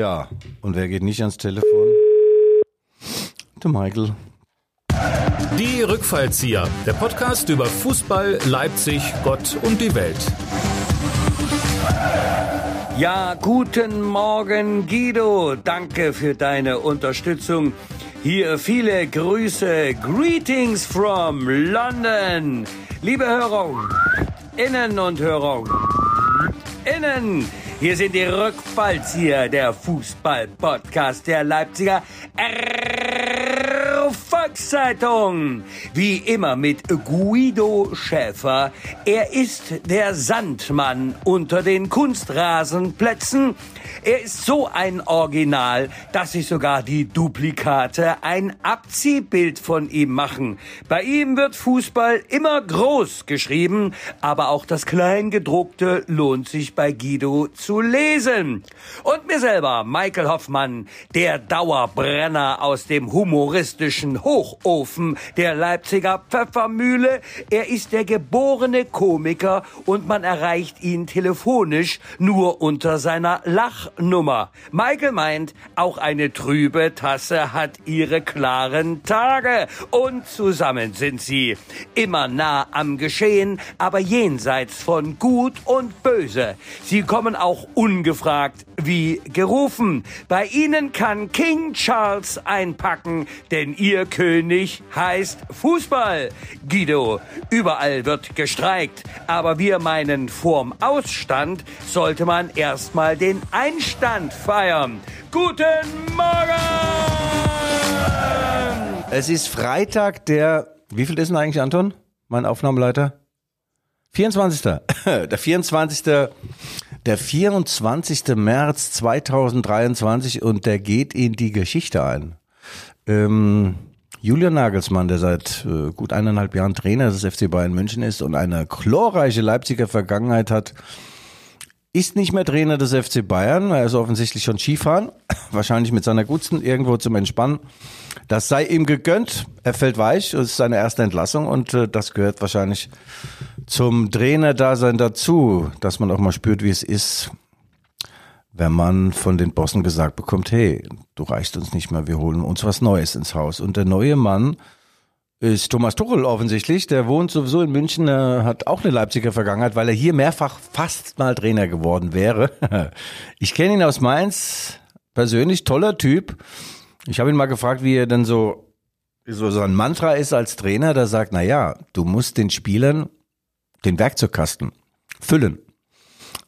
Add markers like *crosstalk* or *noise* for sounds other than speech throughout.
Ja, und wer geht nicht ans Telefon? Der Michael. Die Rückfallzieher, der Podcast über Fußball, Leipzig, Gott und die Welt. Ja, guten Morgen, Guido. Danke für deine Unterstützung. Hier viele Grüße. Greetings from London. Liebe Hörer, Innen und Hörer, Innen. Hier sind die Rückfallzieher, der Fußball-Podcast der Leipziger Volkszeitung. Wie immer mit Guido Schäfer. Er ist der Sandmann unter den Kunstrasenplätzen. Er ist so ein Original, dass sich sogar die Duplikate ein Abziehbild von ihm machen. Bei ihm wird Fußball immer groß geschrieben, aber auch das Kleingedruckte lohnt sich bei Guido zu lesen. Und mir selber, Michael Hoffmann, der Dauerbrenner aus dem humoristischen Hochofen der Leipziger Pfeffermühle. Er ist der geborene Komiker und man erreicht ihn telefonisch nur unter seiner Lachnummer. Michael meint, auch eine trübe Tasse hat ihre klaren Tage. Und zusammen sind sie immer nah am Geschehen, aber jenseits von Gut und Böse. Sie kommen auch ungefragt wie gerufen. Bei ihnen kann King Charles einpacken, denn ihr König heißt Fußball. Guido, überall wird gestreikt, aber wir meinen, vorm Ausstand sollte man erstmal den Einstand feiern. Guten Morgen! Es ist Freitag, der, wie viel ist denn eigentlich, Anton? Mein Aufnahmeleiter? 24. *laughs* Der 24. Der 24. März 2023 und der geht in die Geschichte ein. Ähm, Julian Nagelsmann, der seit äh, gut eineinhalb Jahren Trainer des FC Bayern München ist und eine chlorreiche Leipziger Vergangenheit hat, ist nicht mehr Trainer des FC Bayern. Er ist offensichtlich schon Skifahren, *laughs* wahrscheinlich mit seiner Gutsten irgendwo zum Entspannen. Das sei ihm gegönnt. Er fällt weich. Das ist seine erste Entlassung und äh, das gehört wahrscheinlich zum Trainerdasein dazu, dass man auch mal spürt, wie es ist, wenn man von den Bossen gesagt bekommt, hey, du reichst uns nicht mehr, wir holen uns was Neues ins Haus. Und der neue Mann ist Thomas Tuchel offensichtlich. Der wohnt sowieso in München, äh, hat auch eine Leipziger Vergangenheit, weil er hier mehrfach fast mal Trainer geworden wäre. *laughs* Ich kenne ihn aus Mainz persönlich, toller Typ. Ich habe ihn mal gefragt, wie er denn so, so sein Mantra ist als Trainer. Der sagt, na ja, du musst den Spielern den Werkzeugkasten füllen.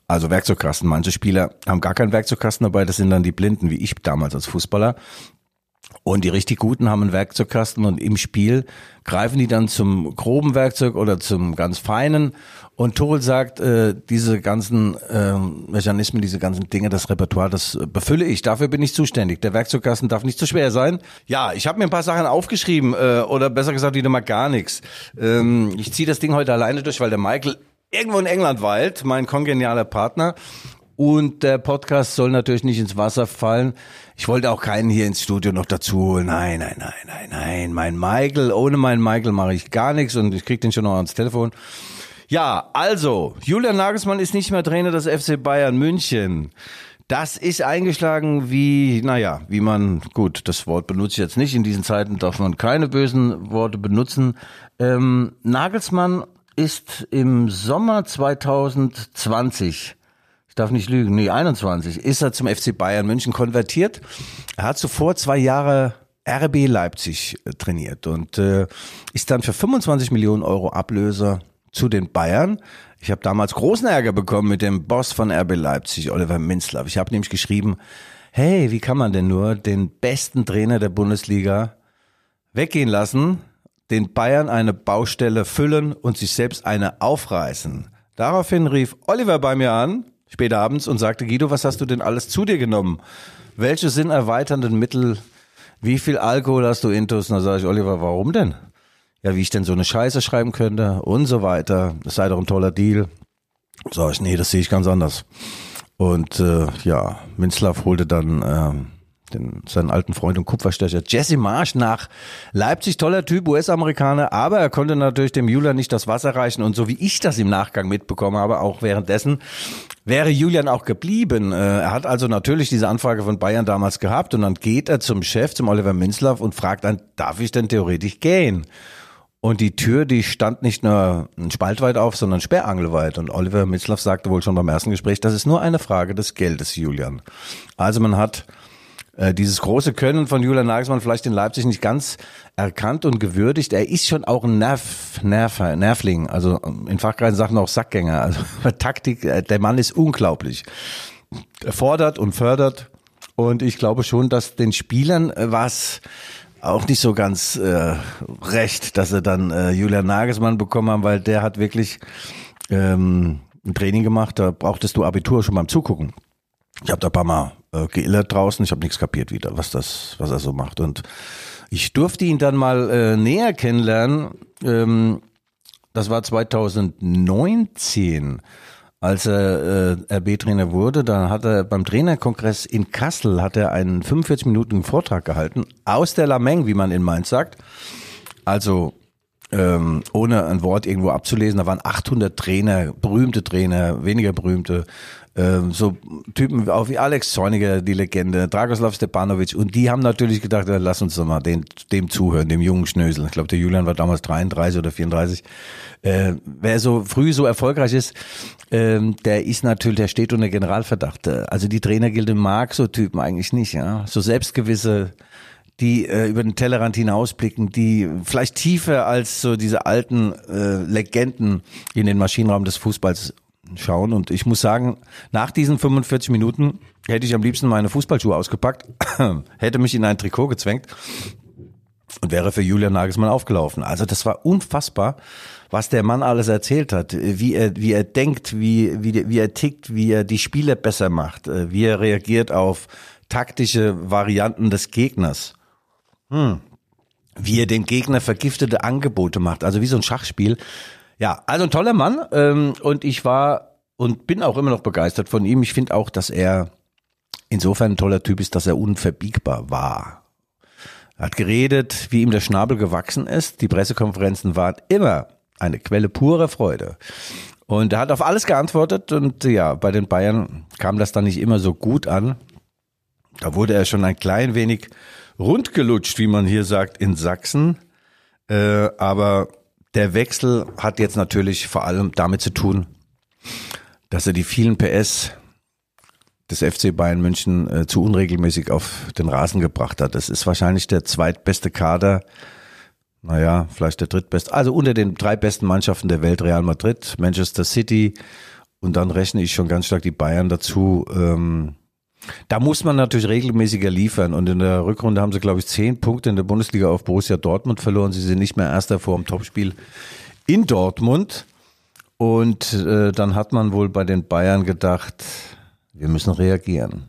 Also Werkzeugkasten. Manche Spieler haben gar keinen Werkzeugkasten dabei. Das sind dann die Blinden, wie ich damals als Fußballer. Und die richtig Guten haben einen Werkzeugkasten und im Spiel greifen die dann zum groben Werkzeug oder zum ganz feinen. Und Tuchel sagt, äh, diese ganzen äh, Mechanismen, diese ganzen Dinge, das Repertoire, das befülle ich. Dafür bin ich zuständig. Der Werkzeugkasten darf nicht zu schwer sein. Ja, ich habe mir ein paar Sachen aufgeschrieben äh, oder besser gesagt wieder mal gar nichts. Ähm, ich ziehe das Ding heute alleine durch, weil der Michael irgendwo in England weilt, mein kongenialer Partner. Und der Podcast soll natürlich nicht ins Wasser fallen. Ich wollte auch keinen hier ins Studio noch dazu holen. Nein, nein, nein, nein, nein. Mein Michael, ohne meinen Michael mache ich gar nichts und ich krieg den schon noch ans Telefon. Ja, also, Julian Nagelsmann ist nicht mehr Trainer des FC Bayern München. Das ist eingeschlagen wie, naja, wie man, gut, das Wort benutze ich jetzt nicht. In diesen Zeiten darf man keine bösen Worte benutzen. Ähm, Nagelsmann ist im Sommer 2020 ich darf nicht lügen, nee, 21, ist er zum FC Bayern München konvertiert. Er hat zuvor zwei Jahre RB Leipzig äh, trainiert und äh, ist dann für 25 Millionen Euro Ablöser zu den Bayern. Ich habe damals großen Ärger bekommen mit dem Boss von RB Leipzig, Oliver Minzlaff. Ich habe nämlich geschrieben, hey, wie kann man denn nur den besten Trainer der Bundesliga weggehen lassen, den Bayern eine Baustelle füllen und sich selbst eine aufreißen? Daraufhin rief Oliver bei mir an spät abends und sagte, Guido, was hast du denn alles zu dir genommen? Welche sind erweiternden Mittel? Wie viel Alkohol hast du intus? Und da sage ich, Oliver, warum denn? Ja, wie ich denn so eine Scheiße schreiben könnte und so weiter. Das sei doch ein toller Deal. Sag ich, nee, das sehe ich ganz anders. Und äh, ja, Minzlaff holte dann äh, den, seinen alten Freund und Kupferstecher Jesse Marsch nach Leipzig. Toller Typ, US-Amerikaner, aber er konnte natürlich dem Julian nicht das Wasser reichen. Und so wie ich das im Nachgang mitbekommen habe, auch währenddessen, wäre Julian auch geblieben. Äh, er hat also natürlich diese Anfrage von Bayern damals gehabt und dann geht er zum Chef, zum Oliver Minzlaff und fragt dann, darf ich denn theoretisch gehen? Und die Tür, die stand nicht nur ein Spalt weit auf, sondern sperrangelweit. Und Oliver Mitzlaff sagte wohl schon beim ersten Gespräch, das ist nur eine Frage des Geldes, Julian. Also man hat äh, dieses große Können von Julian Nagelsmann vielleicht in Leipzig nicht ganz erkannt und gewürdigt. Er ist schon auch ein Nerv, Nerver, Nervling. Also in Fachkreisen sagen auch Sackgänger. Also *laughs* Taktik, äh, der Mann ist unglaublich. Er fordert und fördert. Und ich glaube schon, dass den Spielern äh, was auch nicht so ganz äh, recht, dass sie dann äh, Julian Nagelsmann bekommen haben, weil der hat wirklich ähm, ein Training gemacht, da brauchtest du Abitur schon beim Zugucken. Ich habe da ein paar Mal äh, geillert draußen, ich habe nichts kapiert wieder, was das, was er so macht. Und ich durfte ihn dann mal äh, näher kennenlernen. Ähm, das war 2019 als er äh, RB-Trainer wurde, dann hat er beim Trainerkongress in Kassel hat er einen 45 Minuten Vortrag gehalten aus der Lameng, wie man in Mainz sagt. Also ähm, ohne ein Wort irgendwo abzulesen. Da waren 800 Trainer, berühmte Trainer, weniger berühmte, ähm, so Typen auch wie Alex Zorniger, die Legende, Dragoslav Stepanovic. Und die haben natürlich gedacht, ja, lass uns doch mal den, dem zuhören, dem jungen Schnösel. Ich glaube, der Julian war damals 33 oder 34. Äh, wer so früh so erfolgreich ist, ähm, der ist natürlich, der steht unter Generalverdacht. Also die Trainergilde mag so Typen eigentlich nicht, ja. So selbstgewisse die äh, über den Tellerrand hinausblicken, die vielleicht tiefer als so diese alten äh, Legenden in den Maschinenraum des Fußballs schauen. Und ich muss sagen, nach diesen 45 Minuten hätte ich am liebsten meine Fußballschuhe ausgepackt, *clears throat* hätte mich in ein Trikot gezwängt und wäre für Julian Nagelsmann aufgelaufen. Also das war unfassbar, was der Mann alles erzählt hat, wie er, wie er denkt, wie, wie, wie er tickt, wie er die Spiele besser macht, äh, wie er reagiert auf taktische Varianten des Gegners. Hm. Wie er dem Gegner vergiftete Angebote macht, also wie so ein Schachspiel. Ja, also ein toller Mann ähm, und ich war und bin auch immer noch begeistert von ihm. Ich finde auch, dass er insofern ein toller Typ ist, dass er unverbiegbar war. Er hat geredet, wie ihm der Schnabel gewachsen ist. Die Pressekonferenzen waren immer eine Quelle purer Freude. Und er hat auf alles geantwortet und ja, bei den Bayern kam das dann nicht immer so gut an. Da wurde er schon ein klein wenig rundgelutscht, wie man hier sagt, in Sachsen. Äh, aber der Wechsel hat jetzt natürlich vor allem damit zu tun, dass er die vielen PS des FC Bayern München äh, zu unregelmäßig auf den Rasen gebracht hat. Das ist wahrscheinlich der zweitbeste Kader, naja, vielleicht der drittbeste, also unter den drei besten Mannschaften der Welt, Real Madrid, Manchester City und dann rechne ich schon ganz stark die Bayern dazu. Ähm, da muss man natürlich regelmäßiger liefern. Und in der Rückrunde haben sie, glaube ich, zehn Punkte in der Bundesliga auf Borussia Dortmund verloren. Sie sind nicht mehr erster vor dem Topspiel in Dortmund. Und äh, dann hat man wohl bei den Bayern gedacht, wir müssen reagieren.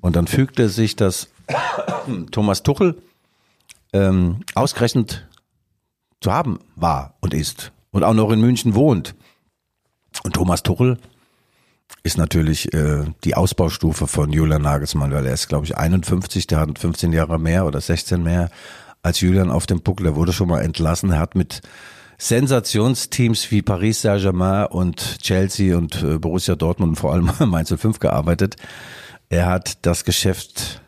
Und dann fügte sich das *coughs* Thomas Tuchel ähm, ausgerechnet zu haben war und ist und auch noch in München wohnt. Und Thomas Tuchel ist natürlich äh, die Ausbaustufe von Julian Nagelsmann, weil er ist, glaube ich, 51, der hat 15 Jahre mehr oder 16 mehr als Julian auf dem Buckel. Er wurde schon mal entlassen. Er hat mit Sensationsteams wie Paris Saint-Germain und Chelsea und äh, Borussia Dortmund und vor allem *laughs* Mainz 05 gearbeitet. Er hat das Geschäft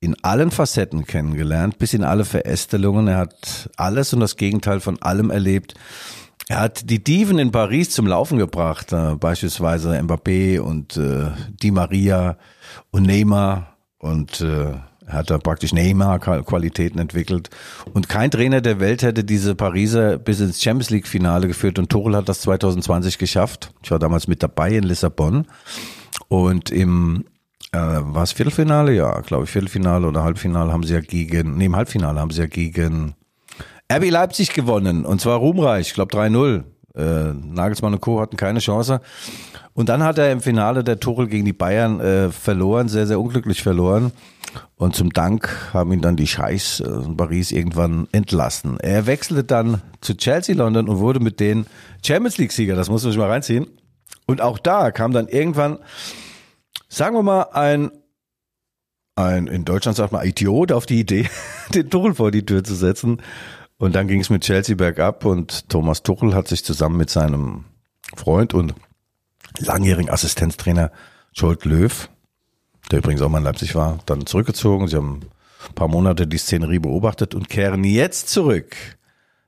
in allen Facetten kennengelernt, bis in alle Verästelungen. Er hat alles und das Gegenteil von allem erlebt. Er hat die Diven in Paris zum Laufen gebracht, äh, beispielsweise Mbappé und äh, Di Maria und Neymar und äh, er hat da praktisch Neymar-Qualitäten entwickelt. Und kein Trainer der Welt hätte diese Pariser bis ins Champions League-Finale geführt. Und Tuchel hat das 2020 geschafft. Ich war damals mit dabei in Lissabon. Und im äh, war es Viertelfinale? Ja, glaube ich, Viertelfinale oder Halbfinale haben sie ja gegen, nee, im Halbfinale haben sie ja gegen RB Leipzig gewonnen und zwar ruhmreich, ich glaube 3-0. Äh, Nagelsmann und Co. hatten keine Chance. Und dann hat er im Finale der Tuchel gegen die Bayern äh, verloren, sehr, sehr unglücklich verloren. Und zum Dank haben ihn dann die Scheichs äh, in Paris irgendwann entlassen. Er wechselte dann zu Chelsea London und wurde mit denen Champions League-Sieger. Das muss man sich mal reinziehen. Und auch da kam dann irgendwann, sagen wir mal, ein ein, in Deutschland sagt man, Idiot auf die Idee, *laughs* den Tuchel vor die Tür zu setzen. Und dann ging es mit Chelsea bergab und Thomas Tuchel hat sich zusammen mit seinem Freund und langjährigen Assistenztrainer Scholt Löw, der übrigens auch mal in Leipzig war, dann zurückgezogen. Sie haben ein paar Monate die Szenerie beobachtet und kehren jetzt zurück.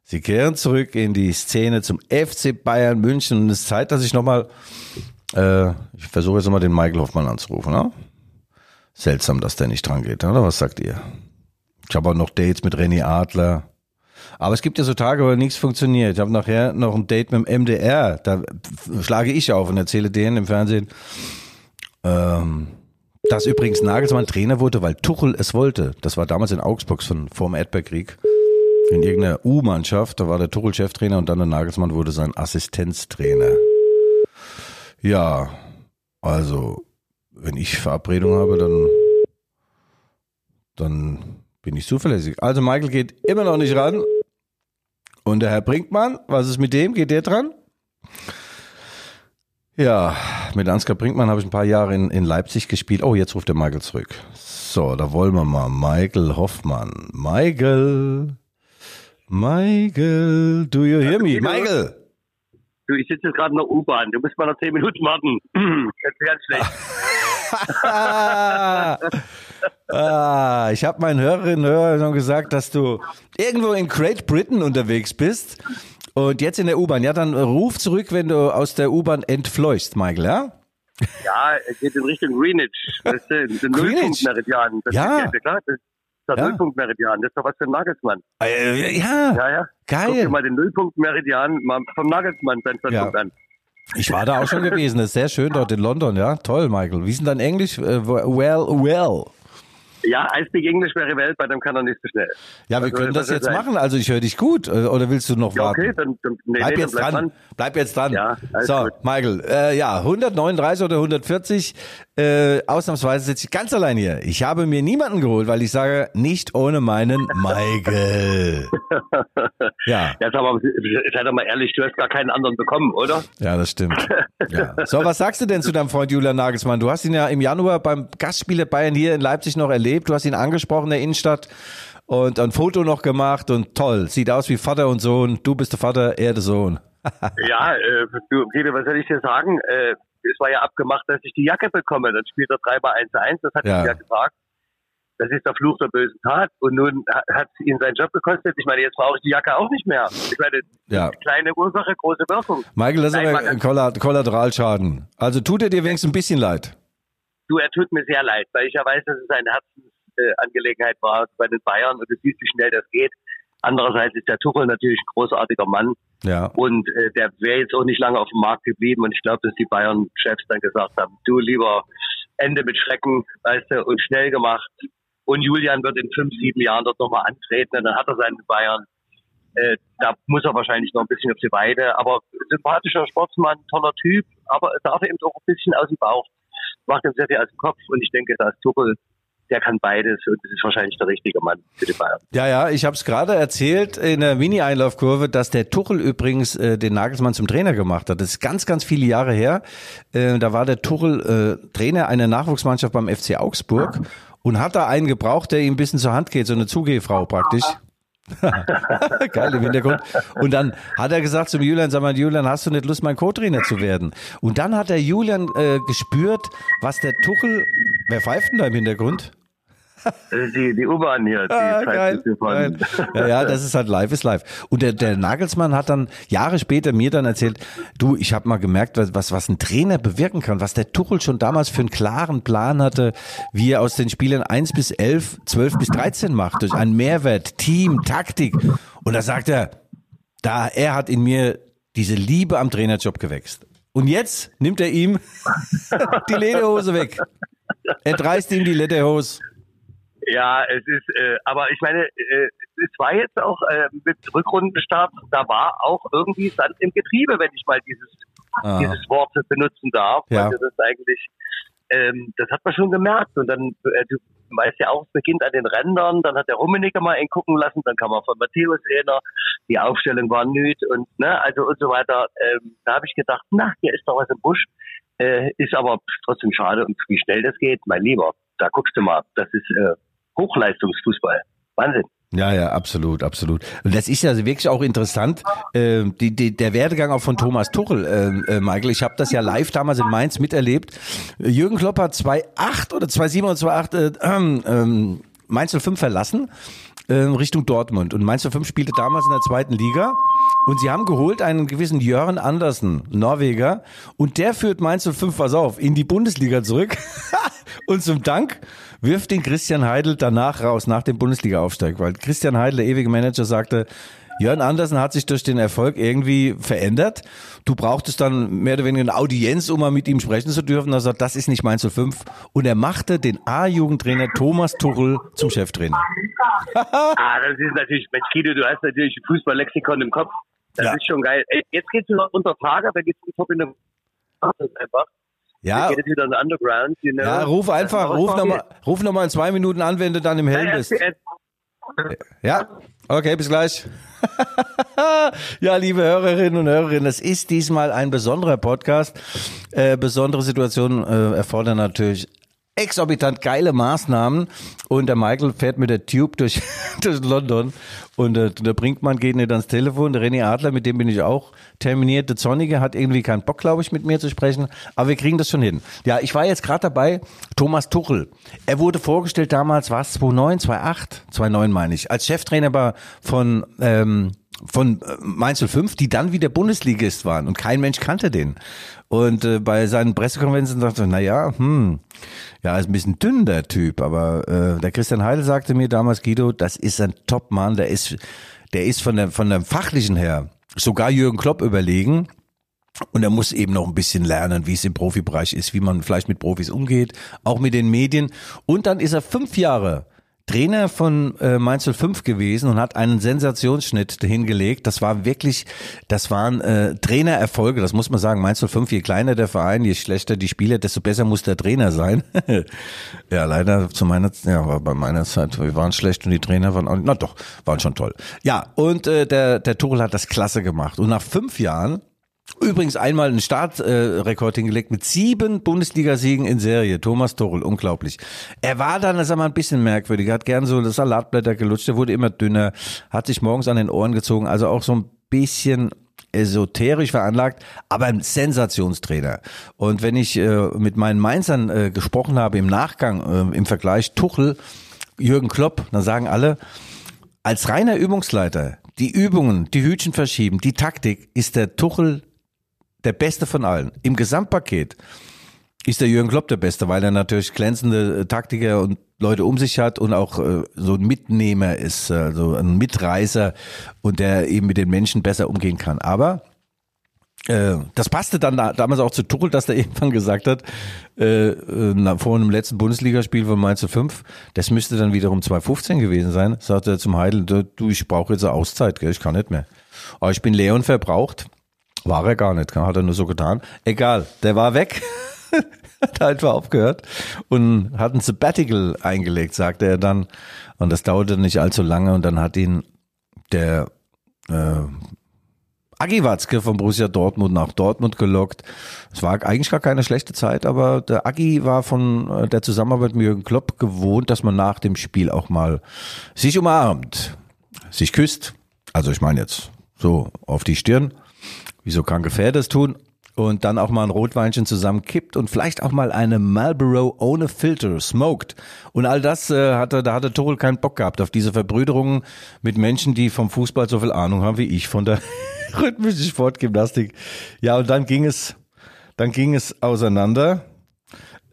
Sie kehren zurück in die Szene zum FC Bayern München und es ist Zeit, dass ich nochmal, äh, ich versuche jetzt nochmal den Michael Hoffmann anzurufen. Ne? Seltsam, dass der nicht dran geht, oder was sagt ihr? Ich habe auch noch Dates mit René Adler. Aber es gibt ja so Tage, wo nichts funktioniert. Ich habe nachher noch ein Date mit dem MDR. Da schlage ich auf und erzähle denen im Fernsehen, ähm, dass übrigens Nagelsmann Trainer wurde, weil Tuchel es wollte. Das war damals in Augsburg von, vor Erdbeerkrieg. In irgendeiner U-Mannschaft, da war der Tuchel Cheftrainer und dann der Nagelsmann wurde sein Assistenztrainer. Ja, also, wenn ich Verabredung habe, dann, dann bin ich zuverlässig. Also Michael geht immer noch nicht ran. Und der Herr Brinkmann, was ist mit dem? Geht der dran? Ja, mit Ansgar Brinkmann habe ich ein paar Jahre in, in Leipzig gespielt. Oh, jetzt ruft der Michael zurück. So, da wollen wir mal. Michael Hoffmann. Michael. Michael, do you hear me? Michael. Du, ich sitze jetzt gerade in der U-Bahn. Du musst mal noch zehn Minuten warten. Das ist ganz schlecht. *laughs* *laughs* ah, ich habe meinen Hörerinnen und Hörern schon gesagt, dass du irgendwo in Great Britain unterwegs bist und jetzt in der U-Bahn. Ja, dann ruf zurück, wenn du aus der U-Bahn entfleuchst, Michael, ja? Ja, es geht in Richtung Greenwich. Das ist der Nullpunkt-Meridian. Ja. Ist, ja, klar, das ist der Ja. Nullpunkt-Meridian. Das ist doch was für ein Nagelsmann. Äh, ja, Ja, ja. Guck dir geil. mal den Nullpunkt-Meridian vom Nagelsmann sein Standpunkt Ja. an. Ich war da auch schon gewesen. Das ist sehr schön dort in London, ja. Toll, Michael. Wie ist denn dein Englisch? Äh, well, well. Ja, I speak English very well, bei dem kann er nicht so schnell. Ja, wir Also, können das was soll jetzt sein? machen. Also ich höre dich gut. Äh, Oder willst du noch Ja, warten? okay, dann, dann nee, Bleib nee, jetzt dann dran. Bleib jetzt dran. Ja, so, gut. Michael, äh, ja, 139 oder 140. Äh, ausnahmsweise sitze ich ganz allein hier. Ich habe mir niemanden geholt, weil ich sage, nicht ohne meinen Michael. *laughs* ja, Jetzt aber, sei doch mal ehrlich, du hast gar keinen anderen bekommen, oder? ja, das stimmt. Ja. So, was sagst du denn zu deinem Freund Julian Nagelsmann? Du hast ihn ja im Januar beim Gastspiel der Bayern hier in Leipzig noch erlebt. Du hast ihn angesprochen in der Innenstadt und ein Foto noch gemacht und toll. Sieht aus wie Vater und Sohn. Du bist der Vater, er der Sohn. *laughs* Ja, äh, du, Peter, was soll ich dir sagen? Äh, es war ja abgemacht, dass ich die Jacke bekomme. Dann spielt er 3 bei 1-1, das hat Ja. er ja gesagt. Das ist der Fluch der bösen Tat. Und nun ha- hat es ihn seinen Job gekostet. Ich meine, jetzt brauche ich die Jacke auch nicht mehr. Ich meine, Ja. kleine Ursache, große Wirkung. Michael, das ist aber ein Kolla- Kollateralschaden. Also tut er dir wenigstens ein bisschen leid. Du, er tut mir sehr leid, weil ich ja weiß, dass es eine Herzensangelegenheit äh, Angelegenheit war bei den Bayern und du siehst, wie schnell das geht. Andererseits ist der Tuchel natürlich ein großartiger Mann Ja. und äh, der wäre jetzt auch nicht lange auf dem Markt geblieben und ich glaube, dass die Bayern-Chefs dann gesagt haben, du lieber Ende mit Schrecken, weißt du, und schnell gemacht. Und Julian wird in fünf, sieben Jahren dort nochmal antreten und dann hat er seine Bayern. Äh, da muss er wahrscheinlich noch ein bisschen auf die Weide, aber sympathischer Sportsmann, toller Typ, aber darf eben auch ein bisschen aus dem Bauch. Macht ihm sehr viel aus dem Kopf und ich denke, da ist Tuchel, der kann beides und das ist wahrscheinlich der richtige Mann für die Bayern. Ja, ja, ich habe es gerade erzählt in der Mini-Einlaufkurve, dass der Tuchel übrigens äh, den Nagelsmann zum Trainer gemacht hat. Das ist ganz, ganz viele Jahre her. Äh, da war der Tuchel äh, Trainer einer Nachwuchsmannschaft beim FC Augsburg und hat da einen gebraucht, der ihm ein bisschen zur Hand geht, so eine Zugehfrau praktisch. *laughs* Geil im Hintergrund. Und dann hat er gesagt zum Julian, sag mal, Julian, hast du nicht Lust, mein Co-Trainer zu werden? Und dann hat der Julian äh, gespürt, was der Tuchel, wer pfeift denn da im Hintergrund? Ist die, die U-Bahn hier, die Ah, geil, geil. Ja, ja, das ist halt live ist live. Und der, der Nagelsmann hat dann Jahre später mir dann erzählt, du, ich habe mal gemerkt, was, was, ein Trainer bewirken kann, was der Tuchel schon damals für einen klaren Plan hatte, wie er aus den Spielern 1 bis 11, 12 bis 13 macht, durch einen Mehrwert, Team, Taktik. Und da sagt er, da, er hat in mir diese Liebe am Trainerjob gewächst. Und jetzt nimmt er ihm *laughs* die Lederhose weg. Entreißt ihm die Lederhose. Ja, es ist, äh, aber ich meine, äh, es war jetzt auch äh, mit Rückrundenstart, da war auch irgendwie Sand im Getriebe, wenn ich mal dieses, Ah. dieses Wort benutzen darf. Ja. Das ist eigentlich, ähm, das hat man schon gemerkt. Und dann, äh, du weißt ja auch, es beginnt an den Rändern, dann hat der Rummenigge mal einen gucken lassen, dann kam er von Matthäus einer, die Aufstellung war nüt und ne, also und so weiter. Ähm, da habe ich gedacht, na, hier ist doch was im Busch. Äh, ist aber trotzdem schade und wie schnell das geht, mein Lieber. da guckst du mal, das ist äh, Hochleistungsfußball. Wahnsinn. Ja, ja, absolut, absolut. Und das ist ja wirklich auch interessant, äh, die, die, der Werdegang auch von Thomas Tuchel, äh, äh, Michael. Ich habe das ja live damals in Mainz miterlebt. Jürgen Klopp hat 2,8 oder 2,7 oder 2,8 äh, ähm, Mainz 05 verlassen äh, Richtung Dortmund. Und Mainz 05 spielte damals in der zweiten Liga. Und sie haben geholt einen gewissen Jörn Andersen, Norweger. Und der führt Mainz 05, pass auf, in die Bundesliga zurück. *laughs* und zum Dank wirft den Christian Heidel danach raus, nach dem Bundesliga-Aufstieg. Weil Christian Heidel, der ewige Manager, sagte, Jörn Andersen hat sich durch den Erfolg irgendwie verändert. Du brauchtest dann mehr oder weniger eine Audienz, um mal mit ihm sprechen zu dürfen. Er sagt, das ist nicht mein zu fünf. Und er machte den A-Jugendtrainer Thomas Tuchel zum Cheftrainer. *laughs* ah, das ist natürlich, Mensch, Guido, du hast natürlich ein Fußballlexikon im Kopf. Das ja. ist schon geil. Ey, jetzt geht's noch unter Tage, da geht's top in der einfach. Ja. You know? Ja, ruf einfach, ruf nochmal, ruf noch mal in zwei Minuten an, wenn du dann im Helm bist. Ja, okay, bis gleich. *laughs* ja, liebe Hörerinnen und Hörerinnen, es ist diesmal ein besonderer Podcast. Äh, besondere Situationen äh, erfordern natürlich exorbitant geile Maßnahmen. Und der Michael fährt mit der Tube durch, *laughs* durch London. Und äh, der Brinkmann geht nicht ans Telefon, der René Adler, mit dem bin ich auch terminiert, der Zonnige hat irgendwie keinen Bock, glaube ich, mit mir zu sprechen, aber wir kriegen das schon hin. Ja, ich war jetzt gerade dabei, Thomas Tuchel, er wurde vorgestellt damals, war es 2009, 2008, 2009 meine ich, als Cheftrainer von ähm, von äh, Mainz 05, die dann wieder Bundesligist waren und kein Mensch kannte den. Und äh, bei seinen Pressekonferenzen dachte ich, na ja, hm, ja, ist ein bisschen dünn der Typ, aber äh, der Christian Heidel sagte mir damals, Guido, das ist ein Top-Mann, der ist, der ist von der von dem fachlichen her sogar Jürgen Klopp überlegen. Und er muss eben noch ein bisschen lernen, wie es im Profibereich ist, wie man vielleicht mit Profis umgeht, auch mit den Medien. Und dann ist er fünf Jahre Trainer von äh, Mainz 05 gewesen und hat einen Sensationsschnitt hingelegt. Das war wirklich, das waren äh, Trainererfolge, das muss man sagen. Mainz 05, je kleiner der Verein, je schlechter die Spieler, desto besser muss der Trainer sein. *laughs* ja, leider zu meiner, ja, war bei meiner Zeit, wir waren schlecht und die Trainer waren auch, na doch, waren schon toll. Ja, und äh, der, der Tuchel hat das klasse gemacht. Und nach fünf Jahren Übrigens einmal einen Startrekord äh, hingelegt mit sieben Bundesligasiegen in Serie. Thomas Tuchel, unglaublich. Er war dann, das ist mal ein bisschen merkwürdig, hat gern so Salatblätter gelutscht, er wurde immer dünner, hat sich morgens an den Ohren gezogen, also auch so ein bisschen esoterisch veranlagt, aber ein Sensationstrainer. Und wenn ich äh, mit meinen Mainzern äh, gesprochen habe im Nachgang, äh, im Vergleich Tuchel, Jürgen Klopp, dann sagen alle, als reiner Übungsleiter, die Übungen, die Hütchen verschieben, die Taktik, ist der Tuchel der Beste von allen. Im Gesamtpaket ist der Jürgen Klopp der Beste, weil er natürlich glänzende äh, Taktiker und Leute um sich hat und auch äh, so ein Mitnehmer ist, also ein Mitreißer und der eben mit den Menschen besser umgehen kann. Aber äh, das passte dann da, damals auch zu Tuchel, dass der *laughs* irgendwann gesagt hat, äh, äh, vor einem letzten Bundesligaspiel von Mainz 05, das müsste dann wiederum 2015 gewesen sein, sagte er zum Heidel, du, ich brauche jetzt eine Auszeit, gell? ich kann nicht mehr. Aber ich bin leer und verbraucht. War er gar nicht, hat er nur so getan. Egal, der war weg. *laughs* hat einfach aufgehört und hat ein Sabbatical eingelegt, sagte er dann. Und das dauerte nicht allzu lange und dann hat ihn der äh, Agi Watzke von Borussia Dortmund nach Dortmund gelockt. Es war eigentlich gar keine schlechte Zeit, aber der Agi war von äh, der Zusammenarbeit mit Jürgen Klopp gewohnt, dass man nach dem Spiel auch mal sich umarmt, sich küsst. Also ich meine jetzt so auf die Stirn wie so kranke Pferde es tun, und dann auch mal ein Rotweinchen zusammen kippt und vielleicht auch mal eine Marlboro ohne Filter smoked. Und all das äh, hatte, da hatte Tuchel keinen Bock gehabt auf diese Verbrüderungen mit Menschen, die vom Fußball so viel Ahnung haben wie ich von der *laughs* rhythmischen Sportgymnastik. Ja, und dann ging es, dann ging es auseinander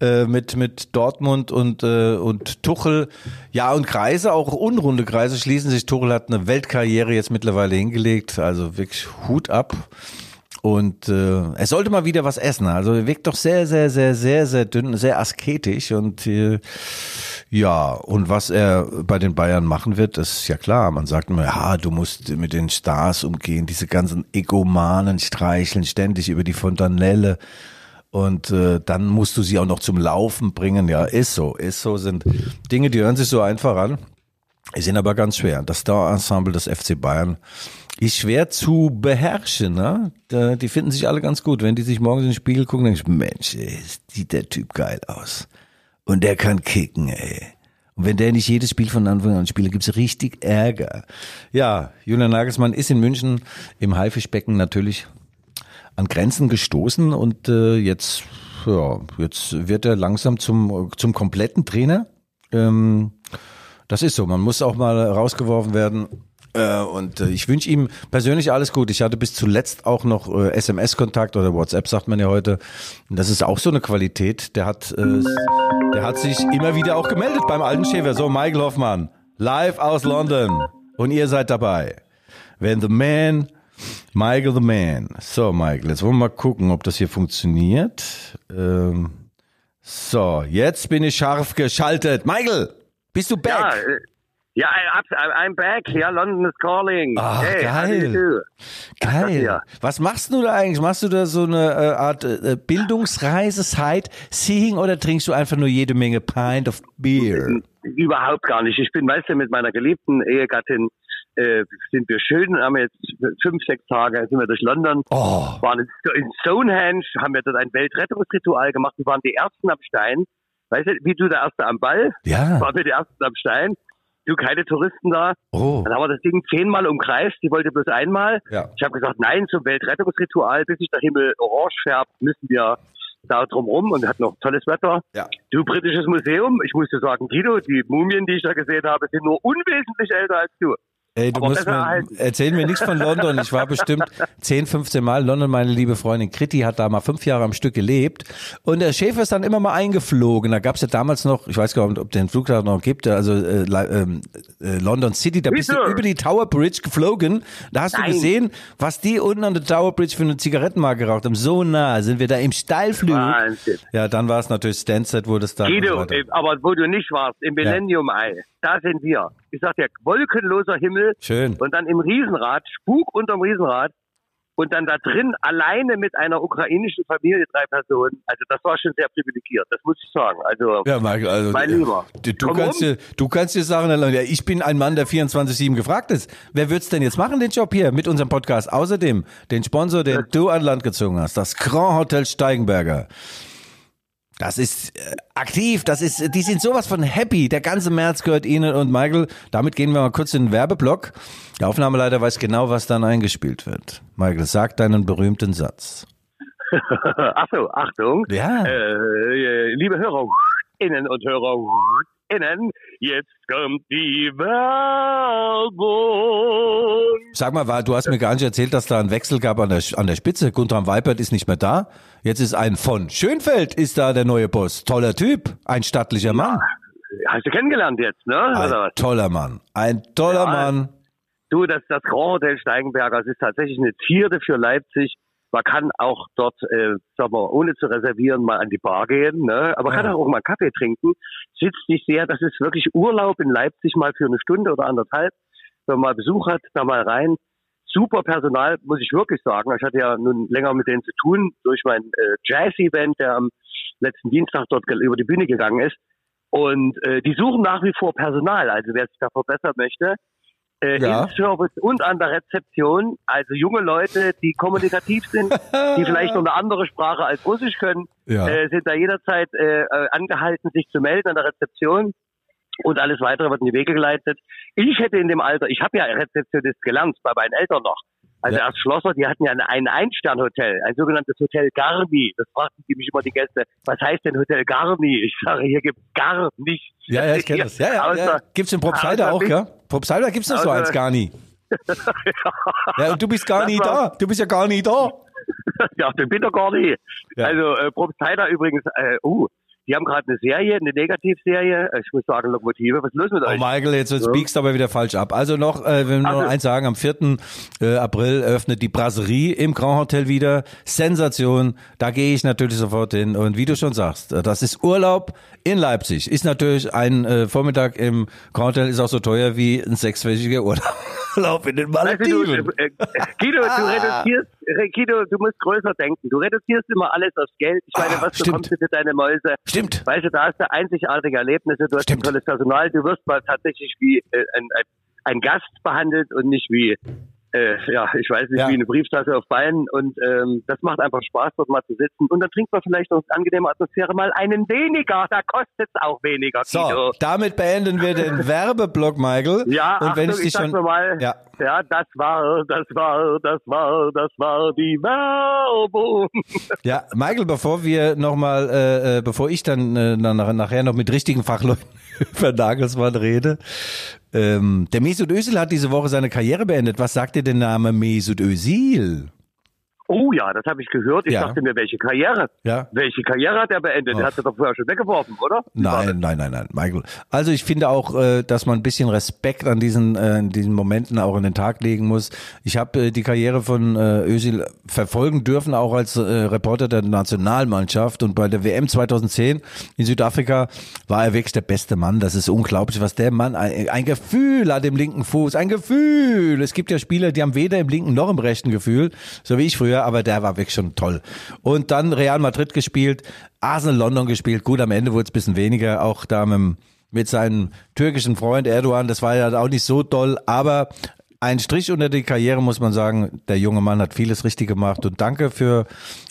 äh, mit mit Dortmund und äh, und Tuchel. Ja und Kreise, auch unrunde Kreise schließen sich. Tuchel hat eine Weltkarriere jetzt mittlerweile hingelegt, also wirklich Hut ab. Und äh, er sollte mal wieder was essen. Also er wirkt doch sehr, sehr, sehr, sehr, sehr dünn, sehr asketisch. Und äh, ja, und was er bei den Bayern machen wird, ist ja klar. Man sagt immer, ja, du musst mit den Stars umgehen, diese ganzen Egomanen streicheln, ständig über die Fontanelle. Und äh, dann musst du sie auch noch zum Laufen bringen. Ja, ist so, ist so, sind Dinge, die hören sich so einfach an, sind aber ganz schwer. Das Star-Ensemble des FC Bayern ist schwer zu beherrschen. Ne? Die finden sich alle ganz gut. Wenn die sich morgens in den Spiegel gucken, denke ich, Mensch, sieht der Typ geil aus. Und der kann kicken, ey. Und wenn der nicht jedes Spiel von Anfang an spielt, gibt's richtig Ärger. Ja, Julian Nagelsmann ist in München im Haifischbecken natürlich an Grenzen gestoßen und äh, jetzt, ja, jetzt wird er langsam zum, zum kompletten Trainer. Ähm, das ist so, man muss auch mal rausgeworfen werden. Äh, und äh, ich wünsche ihm persönlich alles gut. Ich hatte bis zuletzt auch noch äh, SMS-Kontakt oder WhatsApp, sagt man ja heute. Und das ist auch so eine Qualität. Der hat, der hat sich immer wieder auch gemeldet beim alten Schäfer. So, Michael Hoffmann, live aus London. Und ihr seid dabei. Wenn the man, Michael the man. So, Michael, jetzt wollen wir mal gucken, ob das hier funktioniert. Ähm, so, jetzt bin ich scharf geschaltet. Michael, bist du back? Ja, äh, ja, I'm back. Ja, London is calling. Ah, hey, how do you geil. Geil. Was machst du da eigentlich? Machst du da so eine äh, Art äh, Bildungsreise, Sightseeing oder trinkst du einfach nur jede Menge Pint of Beer? Überhaupt gar nicht. Ich bin, weißt du, mit meiner geliebten Ehegattin äh, sind wir schön, haben jetzt fünf, sechs Tage sind wir durch London, Oh, waren in Sto- in Stonehenge, haben wir dort ein Weltrettungsritual gemacht. Wir waren die Ersten am Stein. Weißt du, wie du der Erste am Ball? ja. Waren wir die Ersten am Stein? Du, keine Touristen da. Oh, Dann haben wir das Ding zehnmal umkreist. Die wollte bloß einmal. ja. Ich habe gesagt, nein, zum Weltrettungsritual, bis sich der Himmel orange färbt, müssen wir da drum rum und hat noch tolles Wetter. Ja. Du, britisches Museum, ich muss dir sagen, Guido, die Mumien, die ich da gesehen habe, sind nur unwesentlich älter als du. Ey, du Aber musst mir, halt. erzähl mir nichts von London. Ich war bestimmt 10, 15 Mal in London. Meine liebe Freundin Kritti hat da mal fünf Jahre am Stück gelebt. Und der Schäfer ist dann immer mal eingeflogen. Da gab's ja damals noch, ich weiß gar nicht, ob den Flughafen noch gibt, also äh, ähm, äh, London City, da bist du Bitte. über die Tower Bridge geflogen. Da hast du Nein. gesehen, was die unten an der Tower Bridge für eine Zigarettenmarke geraucht haben. So nah sind wir da im Steilflug. Wahnsinn. Ja, dann war es natürlich Stansted, wo das dann... Guido, äh, aber wo du nicht warst, im Millennium Eye, da sind wir. Ich sag dir, wolkenloser Himmel Schön. und dann im Riesenrad, Spuk unterm Riesenrad und dann da drin alleine mit einer ukrainischen Familie, drei Personen. Also das war schon sehr privilegiert, das muss ich sagen. Also Ja, Michael, also Mein äh, Lieber, Du, du kannst rum. dir, du kannst dir sagen, ja, ich bin ein Mann, der 24/7 gefragt ist. Wer wird's denn jetzt machen, den Job hier mit unserem Podcast? Außerdem den Sponsor, den du an Land gezogen hast, das Grand Hotel Steigenberger. Das ist äh, aktiv, das ist, die sind sowas von happy. Der ganze März gehört Ihnen und Michael. Damit gehen wir mal kurz in den Werbeblock. Der Aufnahmeleiter weiß genau, was dann eingespielt wird. Michael, sag deinen berühmten Satz. *laughs* Ach so, Achtung. Ja. Äh, liebe Hörerinnen und Hörerinnen, jetzt kommt die Werbung. Sag mal, war, du hast mir gar nicht erzählt, dass da ein Wechsel gab an der, an der Spitze. Guntram Weipert ist nicht mehr da. Jetzt ist ein von Schönfeld ist da der neue Boss. Toller Typ, ein stattlicher Mann. Hast du kennengelernt jetzt, ne? Ein toller Mann. Ein toller Ja. Mann. Du, das, das Grand Hotel Steigenberger, das ist tatsächlich eine Zierde für Leipzig. Man kann auch dort, äh, sagen wir, ohne zu reservieren, mal an die Bar gehen, ne? aber man Ja. kann auch mal Kaffee trinken. Sitzt nicht sehr, das ist wirklich Urlaub in Leipzig mal für eine Stunde oder anderthalb. Wenn man mal Besuch hat, da mal rein. Super Personal, muss ich wirklich sagen. Ich hatte ja nun länger mit denen zu tun durch mein äh, Jazz-Event, der am letzten Dienstag dort über die Bühne gegangen ist. Und äh, die suchen nach wie vor Personal. Also wer sich da verbessern möchte, äh, Ja. im Service und an der Rezeption, also junge Leute, die kommunikativ sind, die vielleicht noch eine andere Sprache als Russisch können, Ja. äh, sind da jederzeit äh, äh, angehalten, sich zu melden an der Rezeption. Und alles weitere wird in die Wege geleitet. Ich hätte in dem Alter, ich habe ja Rezeptionist gelernt, bei meinen Eltern noch. Also Ja. erst Schlosser, die hatten ja ein- ein Ein-Stern-Hotel, ein sogenanntes Hotel Garni. Das fragten die mich immer die Gäste, was heißt denn Hotel Garni? Ich sage, hier gibt's gar nichts. Ja, ja, ich kenne das. Ja, ja, ja. Außer- Gibt's in Propseider außer auch, Big- ja? Propseider gibt's noch so Außer- eins gar nie. *laughs* Ja, und du bist gar Das nie da. Du bist ja gar nie da. *laughs* Ja, den bin doch gar nicht. Ja. Also äh, Probstheider übrigens, äh, uh, die haben gerade eine Serie, eine Negativserie. Äh, Ich muss sagen, Lokomotive. Was ist los mit Oh? Michael, jetzt, jetzt biegst du aber wieder falsch ab. Also noch, äh, wenn wir Also- noch eins sagen, am 4. Äh, April eröffnet die Brasserie im Grand Hotel wieder. Sensation, da gehe ich natürlich sofort hin. Und wie du schon sagst, äh, das ist Urlaub in Leipzig. Ist natürlich ein äh, Vormittag im Grand Hotel ist auch so teuer wie ein sechswöchiger Urlaub in den Weißt du, du, Malediven. äh, Guido, du *laughs* reduzierst, äh, Guido, du musst größer denken. Du reduzierst immer alles aufs Geld. Ich meine, Ah, was stimmt. bekommst du für deine Mäuse? Stimmt. Weißt du, da hast du einzigartige Erlebnisse, du hast Stimmt. ein tolles Personal, du wirst mal tatsächlich wie äh, ein, ein, ein Gast behandelt und nicht wie äh, ja, ich weiß nicht, Ja. wie eine Brieftasse auf Beinen und ähm, das macht einfach Spaß, dort mal zu sitzen und dann trinkt man vielleicht aus angenehmer Atmosphäre mal einen weniger, da kostet es auch weniger, So, Guido. damit beenden wir den Werbeblock, Michael. Ja, und wenn Achtung, ich ich dich schon, nochmal. ja, Ja, das war, das war, das war, das war die Werbung. *laughs* ja, Michael, bevor wir noch mal, äh, äh, bevor ich dann äh, nach, nachher noch mit richtigen Fachleuten *laughs* über Nagelsmann rede, ähm, der Mesut Özil hat diese Woche seine Karriere beendet. Was sagt dir der Name Mesut Özil? Oh ja, das habe ich gehört. Ich Ja. dachte mir, welche Karriere? Ja. Welche Karriere hat er beendet? Der hat er doch vorher schon weggeworfen, oder? Das? Nein, nein, nein, nein, Michael. Also ich finde auch, äh, dass man ein bisschen Respekt an diesen, äh, in diesen Momenten auch an den Tag legen muss. Ich habe äh, die Karriere von äh, Özil verfolgen dürfen, auch als äh, Reporter der Nationalmannschaft. Und bei der WM 2010 in Südafrika war er wirklich der beste Mann. Das ist unglaublich, was der Mann, ein, ein Gefühl hat im linken Fuß, ein Gefühl. Es gibt ja Spieler, die haben weder im linken noch im rechten Gefühl, so wie ich früher, aber der war wirklich schon toll. Und dann Real Madrid gespielt, Arsenal London gespielt. Gut, am Ende wurde es ein bisschen weniger, auch da mit, mit seinem türkischen Freund Erdogan. Das war ja auch nicht so toll, aber ein Strich unter die Karriere muss man sagen, der junge Mann hat vieles richtig gemacht und danke für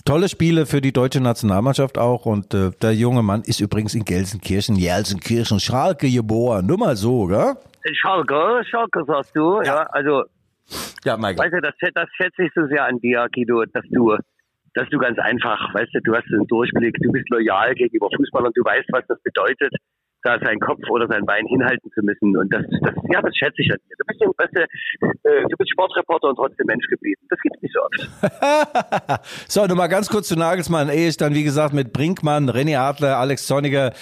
tolle Spiele für die deutsche Nationalmannschaft auch und äh, der junge Mann ist übrigens in Gelsenkirchen, Gelsenkirchen, Schalke geboren, nur mal so, gell? Schalke, Schalke sagst du, ja. Also, Ja, Michael. weißt du, das, das schätze ich so sehr an dir, Guido, dass du, dass du ganz einfach, weißt du, du hast einen Durchblick, du bist loyal gegenüber Fußballern, du weißt, was das bedeutet, da seinen Kopf oder sein Bein hinhalten zu müssen. Und das, das ja, das schätze ich an dir. Du bist, ja, weißt äh, du bist Sportreporter und trotzdem Mensch geblieben. Das gibt's nicht so oft. *laughs* So, nur mal ganz kurz zu Nagelsmann, ehe ich dann, wie gesagt, mit Brinkmann, René Adler, Alex Zorniger,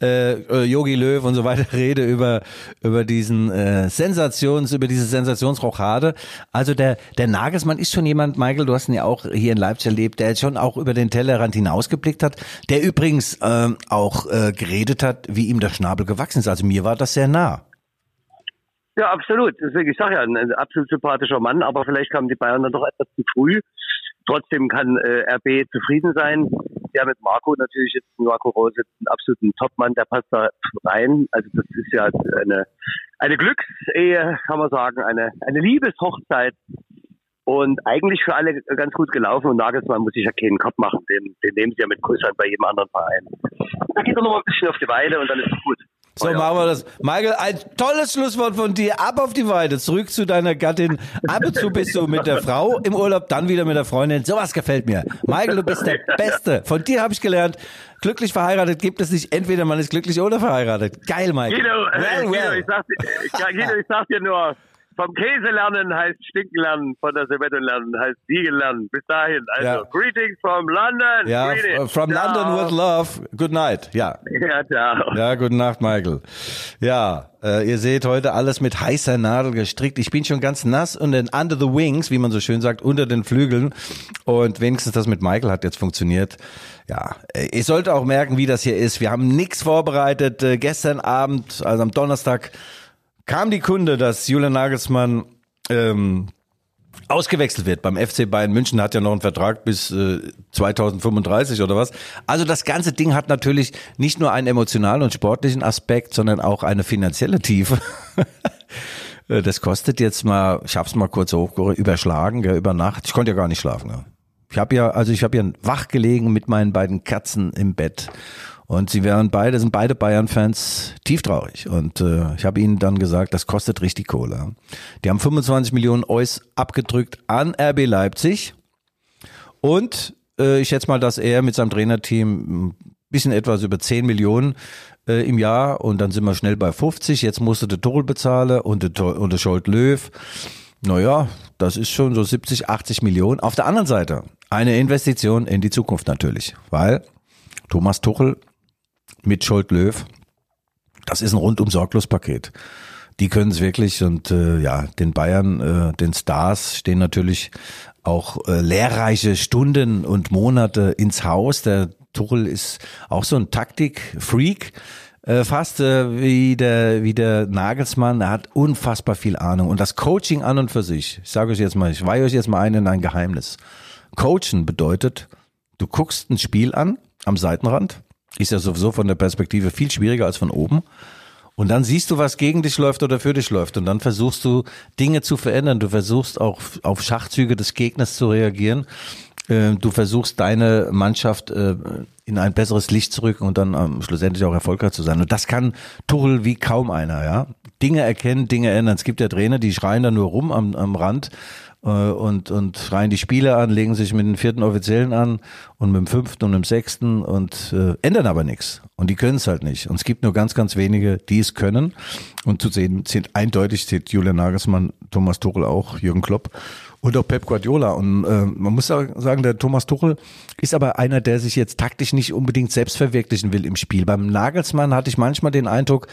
äh, äh, Jogi Löw und so weiter *laughs* rede über, über diesen äh, Sensations, über diese Sensationsrochade. Also der, der Nagelsmann ist schon jemand, Michael, du hast ihn ja auch hier in Leipzig erlebt, der schon auch über den Tellerrand hinausgeblickt hat, der übrigens ähm, auch äh, geredet hat, wie ihm der Schnabel gewachsen ist. Also mir war das sehr nah. Ja, absolut. Deswegen, ich sage ja, ein, ein absolut sympathischer Mann, aber vielleicht kamen die Bayern dann doch etwas zu früh. Trotzdem kann äh, RB zufrieden sein. Ja, mit Marco natürlich jetzt Marco Rose jetzt einen absoluten Topmann, der passt da rein. Also das ist ja eine eine Glücksehe, kann man sagen, eine eine Liebeshochzeit und eigentlich für alle ganz gut gelaufen. Und Nagelsmann muss sich ja keinen Kopf machen, den, den nehmen sie ja mit Kusshand bei jedem anderen Verein. Da geht er noch mal ein bisschen auf die Weide und dann ist es gut. So ja. machen wir das. Michael, ein tolles Schlusswort von dir. Ab auf die Weide, zurück zu deiner Gattin. Ab und zu bist du mit der Frau im Urlaub, dann wieder mit der Freundin. Sowas gefällt mir. Michael, du bist der *laughs* Beste. Von dir habe ich gelernt, glücklich verheiratet gibt es nicht. Entweder man ist glücklich oder verheiratet. Geil, Michael. Guido, äh, well, Guido, well. Ich, sag, Guido, ich sag dir nur, vom Käse lernen heißt Stinken lernen, von der Servette lernen heißt Siegen lernen. Bis dahin. Also, Ja. greetings from London. Ja, Greetings. from Ciao. London with love. Good night. Ja. Ja, ciao. Ja, gute Nacht, Michael. Ja, äh, ihr seht heute alles mit heißer Nadel gestrickt. Ich bin schon ganz nass und dann under the wings, wie man so schön sagt, unter den Flügeln. Und wenigstens das mit Michael hat jetzt funktioniert. Ja, äh, ihr sollt auch merken, wie das hier ist. Wir haben nichts vorbereitet. Äh, gestern Abend, also am Donnerstag, kam die Kunde, dass Julian Nagelsmann ähm, ausgewechselt wird beim FC Bayern München hat ja noch einen Vertrag bis äh, 2035 oder was. Also das ganze Ding hat natürlich nicht nur einen emotionalen und sportlichen Aspekt, sondern auch eine finanzielle Tiefe. *laughs* Äh, das kostet jetzt mal, ich hab's mal kurz hoch überschlagen, gell, über Nacht. Ich konnte ja gar nicht schlafen. Gell. Ich habe ja, also ich habe ja wach gelegen mit meinen beiden Katzen im Bett. Und sie wären beide, sind beide Bayern-Fans tieftraurig. Und äh, ich habe ihnen dann gesagt, das kostet richtig Kohle. Die haben 25 Millionen Eus abgedrückt an RB Leipzig. Und äh, ich schätze mal, dass er mit seinem Trainerteam ein bisschen etwas über 10 Millionen äh, im Jahr und dann sind wir schnell bei 50. Jetzt musste der Tuchel bezahlen und der, und der Scholt Löw. Naja, das ist schon so 70, 80 Millionen. Auf der anderen Seite eine Investition in die Zukunft natürlich, weil Thomas Tuchel mit Scholt Löw, das ist ein rundum sorglos Paket. Die können es wirklich und äh, ja, den Bayern, äh, den Stars stehen natürlich auch äh, lehrreiche Stunden und Monate ins Haus. Der Tuchel ist auch so ein Taktik-Freak, äh, fast äh, wie der wie der Nagelsmann. Er hat unfassbar viel Ahnung und das Coaching an und für sich. Ich sage euch jetzt mal, ich weihe euch jetzt mal ein in ein Geheimnis. Coachen bedeutet, du guckst ein Spiel an am Seitenrand, ist ja sowieso von der Perspektive viel schwieriger als von oben. Und dann siehst du, was gegen dich läuft oder für dich läuft. Und dann versuchst du Dinge zu verändern. Du versuchst auch auf Schachzüge des Gegners zu reagieren. Äh, du versuchst deine Mannschaft äh, in ein besseres Licht zu rücken und dann ähm, schlussendlich auch erfolgreich zu sein. Und das kann Tuchel wie kaum einer, ja. Dinge erkennen, Dinge ändern. Es gibt ja Trainer, die schreien da nur rum am, am Rand und, und schreien die Spieler an, legen sich mit dem vierten Offiziellen an und mit dem fünften und dem sechsten und äh, ändern aber nichts. Und die können es halt nicht. Und es gibt nur ganz, ganz wenige, die es können. Und zu sehen sind eindeutig steht Julian Nagelsmann, Thomas Tuchel auch, Jürgen Klopp und auch Pep Guardiola. Und äh, man muss sagen, der Thomas Tuchel ist aber einer, der sich jetzt taktisch nicht unbedingt selbst verwirklichen will im Spiel. Beim Nagelsmann hatte ich manchmal den Eindruck,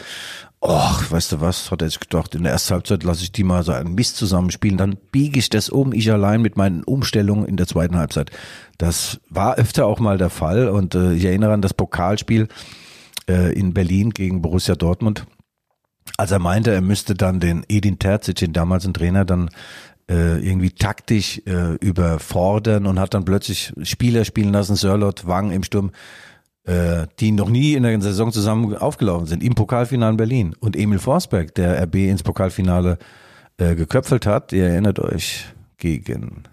ach, weißt du was, hat er sich gedacht, in der ersten Halbzeit lasse ich die mal so einen Mist zusammenspielen, dann biege ich das um, ich allein mit meinen Umstellungen in der zweiten Halbzeit. Das war öfter auch mal der Fall und äh, ich erinnere an das Pokalspiel äh, in Berlin gegen Borussia Dortmund. Als er meinte, er müsste dann den Edin Terzic, den damals ein Trainer, dann äh, irgendwie taktisch äh, überfordern und hat dann plötzlich Spieler spielen lassen, Sörlot, Wang im Sturm, die noch nie in der Saison zusammen aufgelaufen sind, im Pokalfinale in Berlin. Und Emil Forsberg, der RB ins Pokalfinale äh, geköpfelt hat, ihr erinnert euch, gegen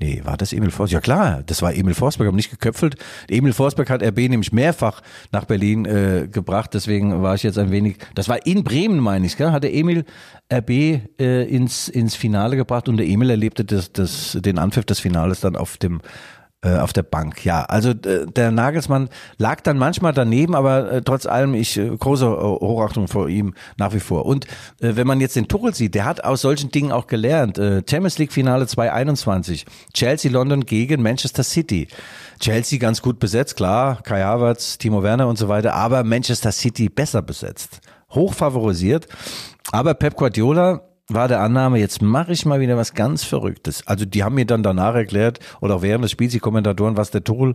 Nee, war das Emil Forsberg? Ja klar, das war Emil Forsberg, aber nicht geköpfelt. Emil Forsberg hat RB nämlich mehrfach nach Berlin äh, gebracht, deswegen war ich jetzt ein wenig, das war in Bremen, meine ich, gell? hat der Emil RB äh, ins, ins Finale gebracht und der Emil erlebte das, das, den Anpfiff des Finales dann auf dem äh, auf der Bank. Ja, also äh, der Nagelsmann lag dann manchmal daneben, aber äh, trotz allem ich große Hochachtung vor ihm nach wie vor. Und wenn man jetzt den Tuchel sieht, der hat aus solchen Dingen auch gelernt. Champions League Finale 2021, Chelsea London gegen Manchester City. Chelsea ganz gut besetzt, klar, Kai Havertz, Timo Werner und so weiter, aber Manchester City besser besetzt, hoch favorisiert. Aber Pep Guardiola war der Annahme, jetzt mache ich mal wieder was ganz Verrücktes. Also die haben mir dann danach erklärt oder auch während des Spiels die Kommentatoren, was der Tuchel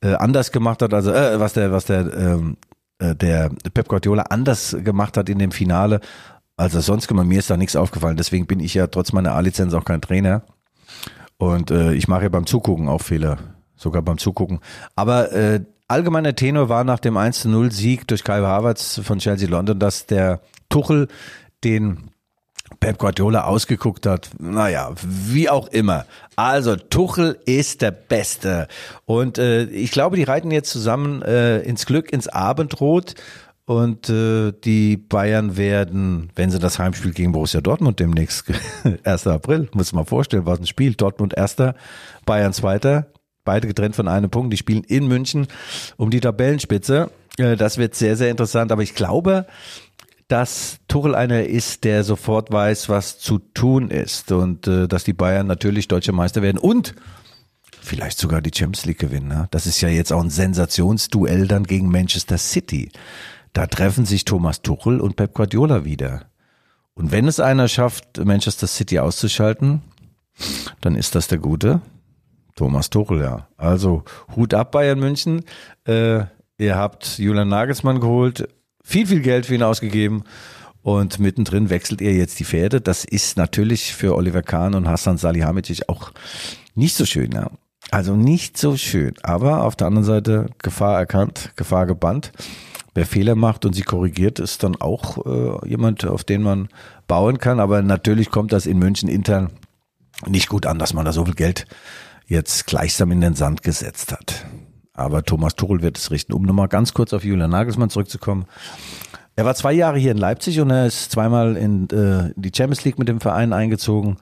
äh, anders gemacht hat, also äh, was der was der ähm, äh, der Pep Guardiola anders gemacht hat in dem Finale, als er sonst gemacht. Mir ist da nichts aufgefallen. Deswegen bin ich ja trotz meiner A-Lizenz auch kein Trainer und äh, ich mache ja beim Zugucken auch Fehler, sogar beim Zugucken. Aber äh, allgemeiner Tenor war nach dem 1-0 Sieg durch Kai Havertz von Chelsea London, dass der Tuchel den Pep Guardiola ausgeguckt hat. Naja, wie auch immer. Also Tuchel ist der Beste. Und äh, ich glaube, die reiten jetzt zusammen äh, ins Glück, ins Abendrot. Und äh, die Bayern werden, wenn sie das Heimspiel gegen Borussia Dortmund demnächst, 1. *laughs* April, muss man vorstellen, was ein Spiel. Dortmund erster, Bayern zweiter, beide getrennt von einem Punkt. Die spielen in München um die Tabellenspitze. Äh, das wird sehr, sehr interessant. Aber ich glaube, dass Tuchel einer ist, der sofort weiß, was zu tun ist und äh, dass die Bayern natürlich deutsche Meister werden und vielleicht sogar die Champions League gewinnen. Ne? Das ist ja jetzt auch ein Sensationsduell dann gegen Manchester City. Da treffen sich Thomas Tuchel und Pep Guardiola wieder. Und wenn es einer schafft, Manchester City auszuschalten, dann ist das der Gute Thomas Tuchel, ja. Also Hut ab Bayern München. Äh, ihr habt Julian Nagelsmann geholt, viel, viel Geld für ihn ausgegeben. Und mittendrin wechselt er jetzt die Pferde. Das ist natürlich für Oliver Kahn und Hassan Salihamidzic auch nicht so schön. Ja. Also nicht so schön. Aber auf der anderen Seite Gefahr erkannt, Gefahr gebannt. Wer Fehler macht und sie korrigiert, ist dann auch äh, jemand, auf den man bauen kann. Aber natürlich kommt das in München intern nicht gut an, dass man da so viel Geld jetzt gleichsam in den Sand gesetzt hat. Aber Thomas Tuchel wird es richten. Um nochmal ganz kurz auf Julian Nagelsmann zurückzukommen. Er war zwei Jahre hier in Leipzig und er ist zweimal in äh, die Champions League mit dem Verein eingezogen.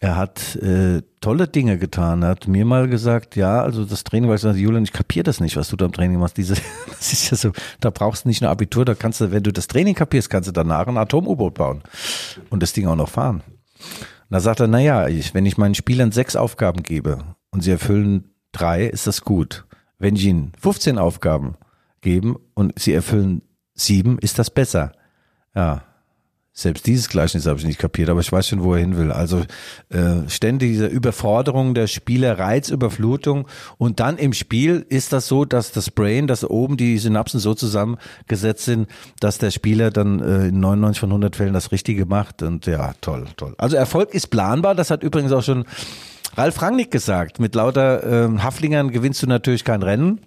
Er hat äh, tolle Dinge getan. Er hat mir mal gesagt, ja, also das Training, weil ich sagte, Julian, ich kapiere das nicht, was du da im Training machst. Diese, *laughs* das ist ja so, da brauchst du nicht nur Abitur, da kannst du, wenn du das Training kapierst, kannst du danach ein Atom-U-Boot bauen und das Ding auch noch fahren. Und da sagt er, na ja, ich, wenn ich meinen Spielern sechs Aufgaben gebe und sie erfüllen drei, ist das gut. Wenn ich ihnen 15 Aufgaben geben und sie erfüllen sieben, ist das besser. Ja, selbst dieses Gleichnis habe ich nicht kapiert, aber ich weiß schon, wo er hin will. Also äh, ständige Überforderung der Spieler, Reizüberflutung und dann im Spiel ist das so, dass das Brain, dass oben die Synapsen so zusammengesetzt sind, dass der Spieler dann äh, in 99 von 100 Fällen das Richtige macht und ja, toll, toll. Also Erfolg ist planbar, das hat übrigens auch schon Ralf Rangnick gesagt, mit lauter äh, Haflingern gewinnst du natürlich kein Rennen.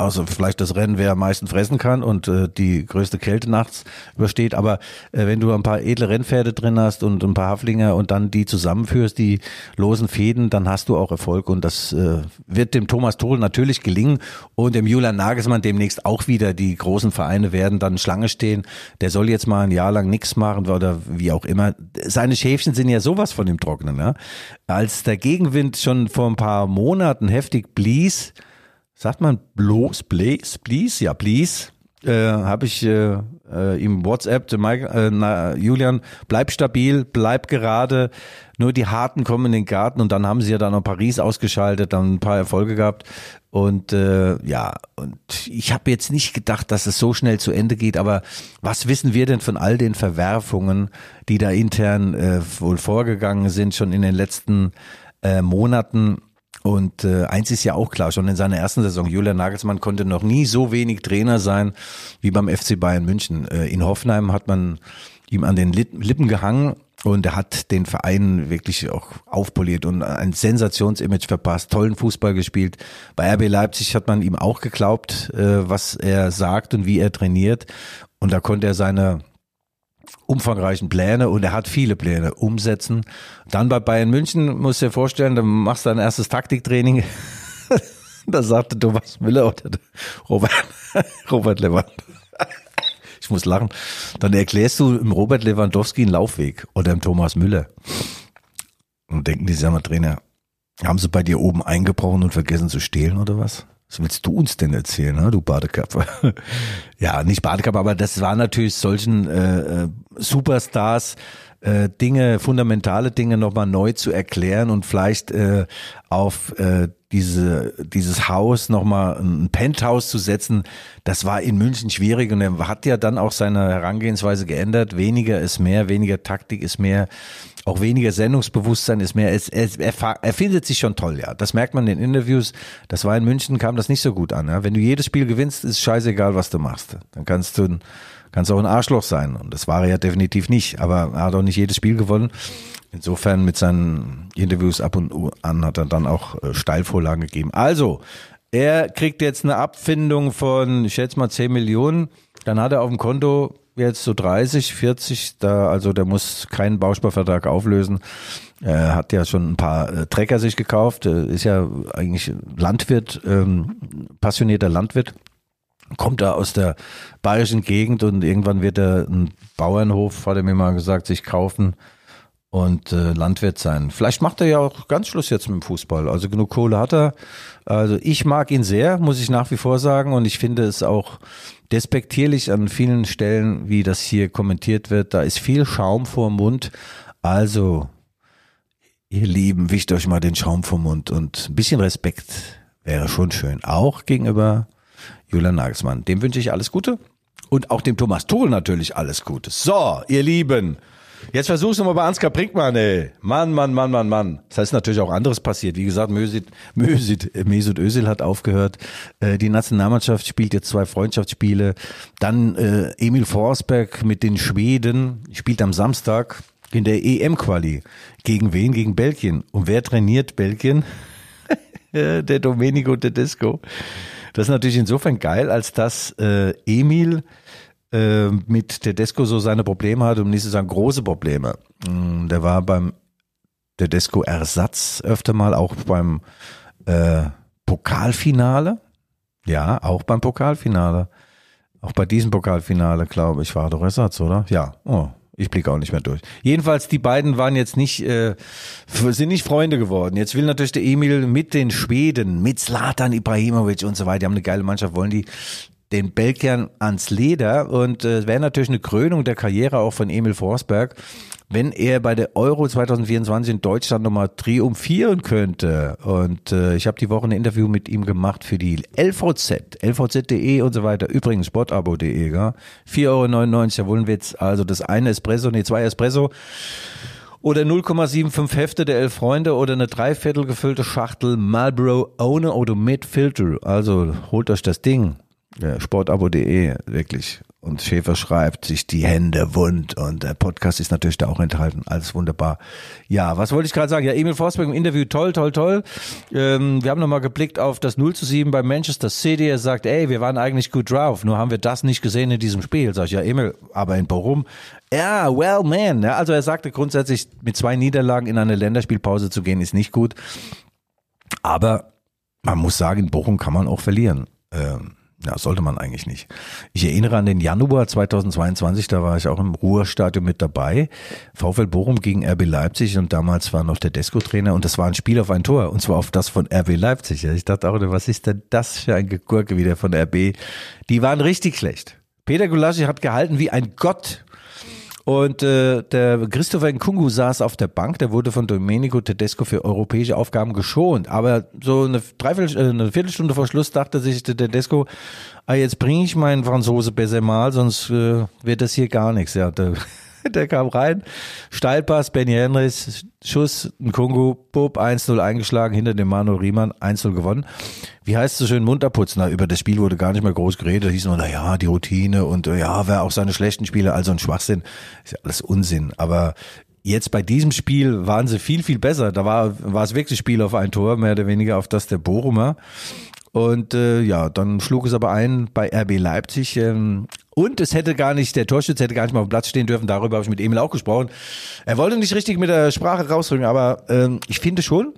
Also vielleicht das Rennen, wer am meisten fressen kann und äh, die größte Kälte nachts übersteht. Aber äh, wenn du ein paar edle Rennpferde drin hast und ein paar Haflinger und dann die zusammenführst, die losen Fäden, dann hast du auch Erfolg. Und das äh, wird dem Thomas Tohl natürlich gelingen und dem Julian Nagelsmann demnächst auch wieder. Die großen Vereine werden dann Schlange stehen. Der soll jetzt mal ein Jahr lang nichts machen oder wie auch immer. Seine Schäfchen sind ja sowas von dem Trocknen. Ja? Als der Gegenwind schon vor ein paar Monaten heftig blies, sagt man bloß, please, please, ja, please, äh, habe ich äh, äh, ihm WhatsApp, Mike, äh, na, Julian, bleib stabil, bleib gerade, nur die Harten kommen in den Garten und dann haben sie ja dann noch Paris ausgeschaltet, dann ein paar Erfolge gehabt. Und äh, ja, und ich habe jetzt nicht gedacht, dass es so schnell zu Ende geht, aber was wissen wir denn von all den Verwerfungen, die da intern äh, wohl vorgegangen sind, schon in den letzten äh, Monaten? Und äh, eins ist ja auch klar, schon in seiner ersten Saison, Julian Nagelsmann konnte noch nie so wenig Trainer sein wie beim FC Bayern München. Äh, in Hoffenheim hat man ihm an den Lippen gehangen und er hat den Verein wirklich auch aufpoliert und ein Sensationsimage verpasst, tollen Fußball gespielt. Bei RB Leipzig hat man ihm auch geglaubt, äh, was er sagt und wie er trainiert. Und da konnte er seine umfangreichen Pläne und er hat viele Pläne umsetzen. Dann bei Bayern München, musst du dir vorstellen, dann machst du ein erstes Taktiktraining. *laughs* da sagte Thomas Müller oder Robert, *laughs* Robert Lewandowski. *laughs* Ich muss lachen. Dann erklärst du im Robert Lewandowski einen Laufweg oder im Thomas Müller. Und denken die, sag mal, Trainer, haben sie bei dir oben eingebrochen und vergessen zu stehlen oder was? Was willst du uns denn erzählen, du Badekappe? *laughs* ja, nicht Badekappe, aber das war natürlich solchen äh, äh, Superstars äh, Dinge, fundamentale Dinge nochmal neu zu erklären und vielleicht äh, auf äh, diese, dieses Haus nochmal ein Penthouse zu setzen, das war in München schwierig und er hat ja dann auch seine Herangehensweise geändert. Weniger ist mehr, weniger Taktik ist mehr auch weniger Sendungsbewusstsein ist mehr, es, es, er, er findet sich schon toll, ja. Das merkt man in den Interviews. Das war in München, kam das nicht so gut an. Ja? Wenn du jedes Spiel gewinnst, ist scheißegal, was du machst. Dann kannst du, kannst auch ein Arschloch sein. Und das war er ja definitiv nicht. Aber er hat auch nicht jedes Spiel gewonnen. Insofern mit seinen Interviews ab und an hat er dann auch äh, Steilvorlagen gegeben. Also, er kriegt jetzt eine Abfindung von, ich schätze mal 10 Millionen. Dann hat er auf dem Konto jetzt so 30, 40, da, also der muss keinen Bausparvertrag auflösen. Er hat ja schon ein paar äh, Trecker sich gekauft, äh, ist ja eigentlich Landwirt, ähm, passionierter Landwirt kommt da aus der bayerischen Gegend und irgendwann wird er einen Bauernhof, hat er mir mal gesagt, sich kaufen und äh, Landwirt sein. Vielleicht macht er ja auch ganz Schluss jetzt mit dem Fußball. Also genug Kohle hat er. Also ich mag ihn sehr, muss ich nach wie vor sagen. Und ich finde es auch despektierlich an vielen Stellen, wie das hier kommentiert wird. Da ist viel Schaum vor dem Mund. Also, ihr Lieben, wischt euch mal den Schaum vom Mund und ein bisschen Respekt wäre schon schön. Auch gegenüber Julian Nagelsmann. Dem wünsche ich alles Gute. Und auch dem Thomas Tuchel natürlich alles Gute. So, ihr Lieben. Jetzt versuch's nochmal bei Ansgar Brinkmann, ey. Mann, Mann, Mann, Mann, Mann. Das heißt natürlich auch anderes passiert. Wie gesagt, Mösit, Mösit, Mesut Özil hat aufgehört. Äh, die Nationalmannschaft spielt jetzt zwei Freundschaftsspiele. Dann äh, Emil Forsberg mit den Schweden spielt am Samstag in der EM-Quali. Gegen wen? Gegen Belgien. Und wer trainiert Belgien? *laughs* der Domenico Tedesco. Das ist natürlich insofern geil, als dass äh, Emil äh, mit Tedesco so seine Probleme hat, um nicht zu sagen große Probleme. Mm, der war beim Tedesco Ersatz öfter mal, auch beim äh, Pokalfinale. Ja, auch beim Pokalfinale. Auch bei diesem Pokalfinale, glaube ich, war doch Ersatz, oder? Ja. Oh, ich blicke auch nicht mehr durch. Jedenfalls, die beiden waren jetzt nicht, äh, sind nicht Freunde geworden. Jetzt will natürlich der Emil mit den Schweden, mit Slatan Ibrahimovic und so weiter, die haben eine geile Mannschaft, wollen die den Belgiern ans Leder und äh, wäre natürlich eine Krönung der Karriere auch von Emil Forsberg, wenn er bei der Euro 2024 in Deutschland nochmal triumphieren könnte. Und äh, ich habe die Woche ein Interview mit ihm gemacht für die LVZ, lvz.de und so weiter. Übrigens sportabo.de, ja. 4,99 Euro, der Wohlwitz. Also das eine Espresso, nee, zwei Espresso oder 0,75 Hefte der Elf Freunde oder eine dreiviertel gefüllte Schachtel Marlboro ohne oder mit Filter. Also holt euch das Ding. Äh, sportabo.de, wirklich. Und Schäfer schreibt sich die Hände wund und der Podcast ist natürlich da auch enthalten. Alles wunderbar. Ja, was wollte ich gerade sagen? Ja, Emil Forsberg im Interview, toll, toll, toll. Ähm, wir haben nochmal geblickt auf das 0 zu 7 bei Manchester City. Er sagt, ey, wir waren eigentlich gut drauf, nur haben wir das nicht gesehen in diesem Spiel. Sag ich, ja, Emil, aber in Bochum. Ja, well, man. Ja, also er sagte grundsätzlich, mit zwei Niederlagen in eine Länderspielpause zu gehen, ist nicht gut. Aber man muss sagen, in Bochum kann man auch verlieren. Ähm, ja, sollte man eigentlich nicht. Ich erinnere an den Januar 2022, da war ich auch im Ruhrstadion mit dabei. VfL Bochum gegen RB Leipzig und damals war noch der Desko-Trainer und das war ein Spiel auf ein Tor und zwar auf das von RB Leipzig. Ich dachte auch, was ist denn das für ein Gegurke wieder von RB? Die waren richtig schlecht. Peter Gulaschi hat gehalten wie ein Gott und äh, der Christopher Nkungu saß auf der Bank, der wurde von Domenico Tedesco für europäische Aufgaben geschont. Aber so eine, Dreiviertel, äh, eine Viertelstunde vor Schluss dachte sich der Tedesco, ah, jetzt bringe ich meinen Franzose besser mal, sonst äh, wird das hier gar nichts. Ja, der, *laughs* der kam rein, Steilpass, Benny Henrys, Schuss, ein Kongo, Bub, 1-0 eingeschlagen, hinter dem Manuel Riemann, 1-0 gewonnen. Wie heißt es so schön, munter putzen? Na, über das Spiel wurde gar nicht mehr groß geredet, da hieß nur, na ja, die Routine und ja, wer auch seine schlechten Spiele, also ein Schwachsinn, ist ja alles Unsinn, aber Jetzt bei diesem Spiel waren sie viel, viel besser. Da war, war es wirklich Spiel auf ein Tor, mehr oder weniger auf das der Bochumer. Und äh, ja, dann schlug es aber ein bei RB Leipzig. Ähm, und es hätte gar nicht, der Torschütze hätte gar nicht mal auf dem Platz stehen dürfen. Darüber habe ich mit Emil auch gesprochen. Er wollte nicht richtig mit der Sprache rausrücken, aber ähm, ich finde schon,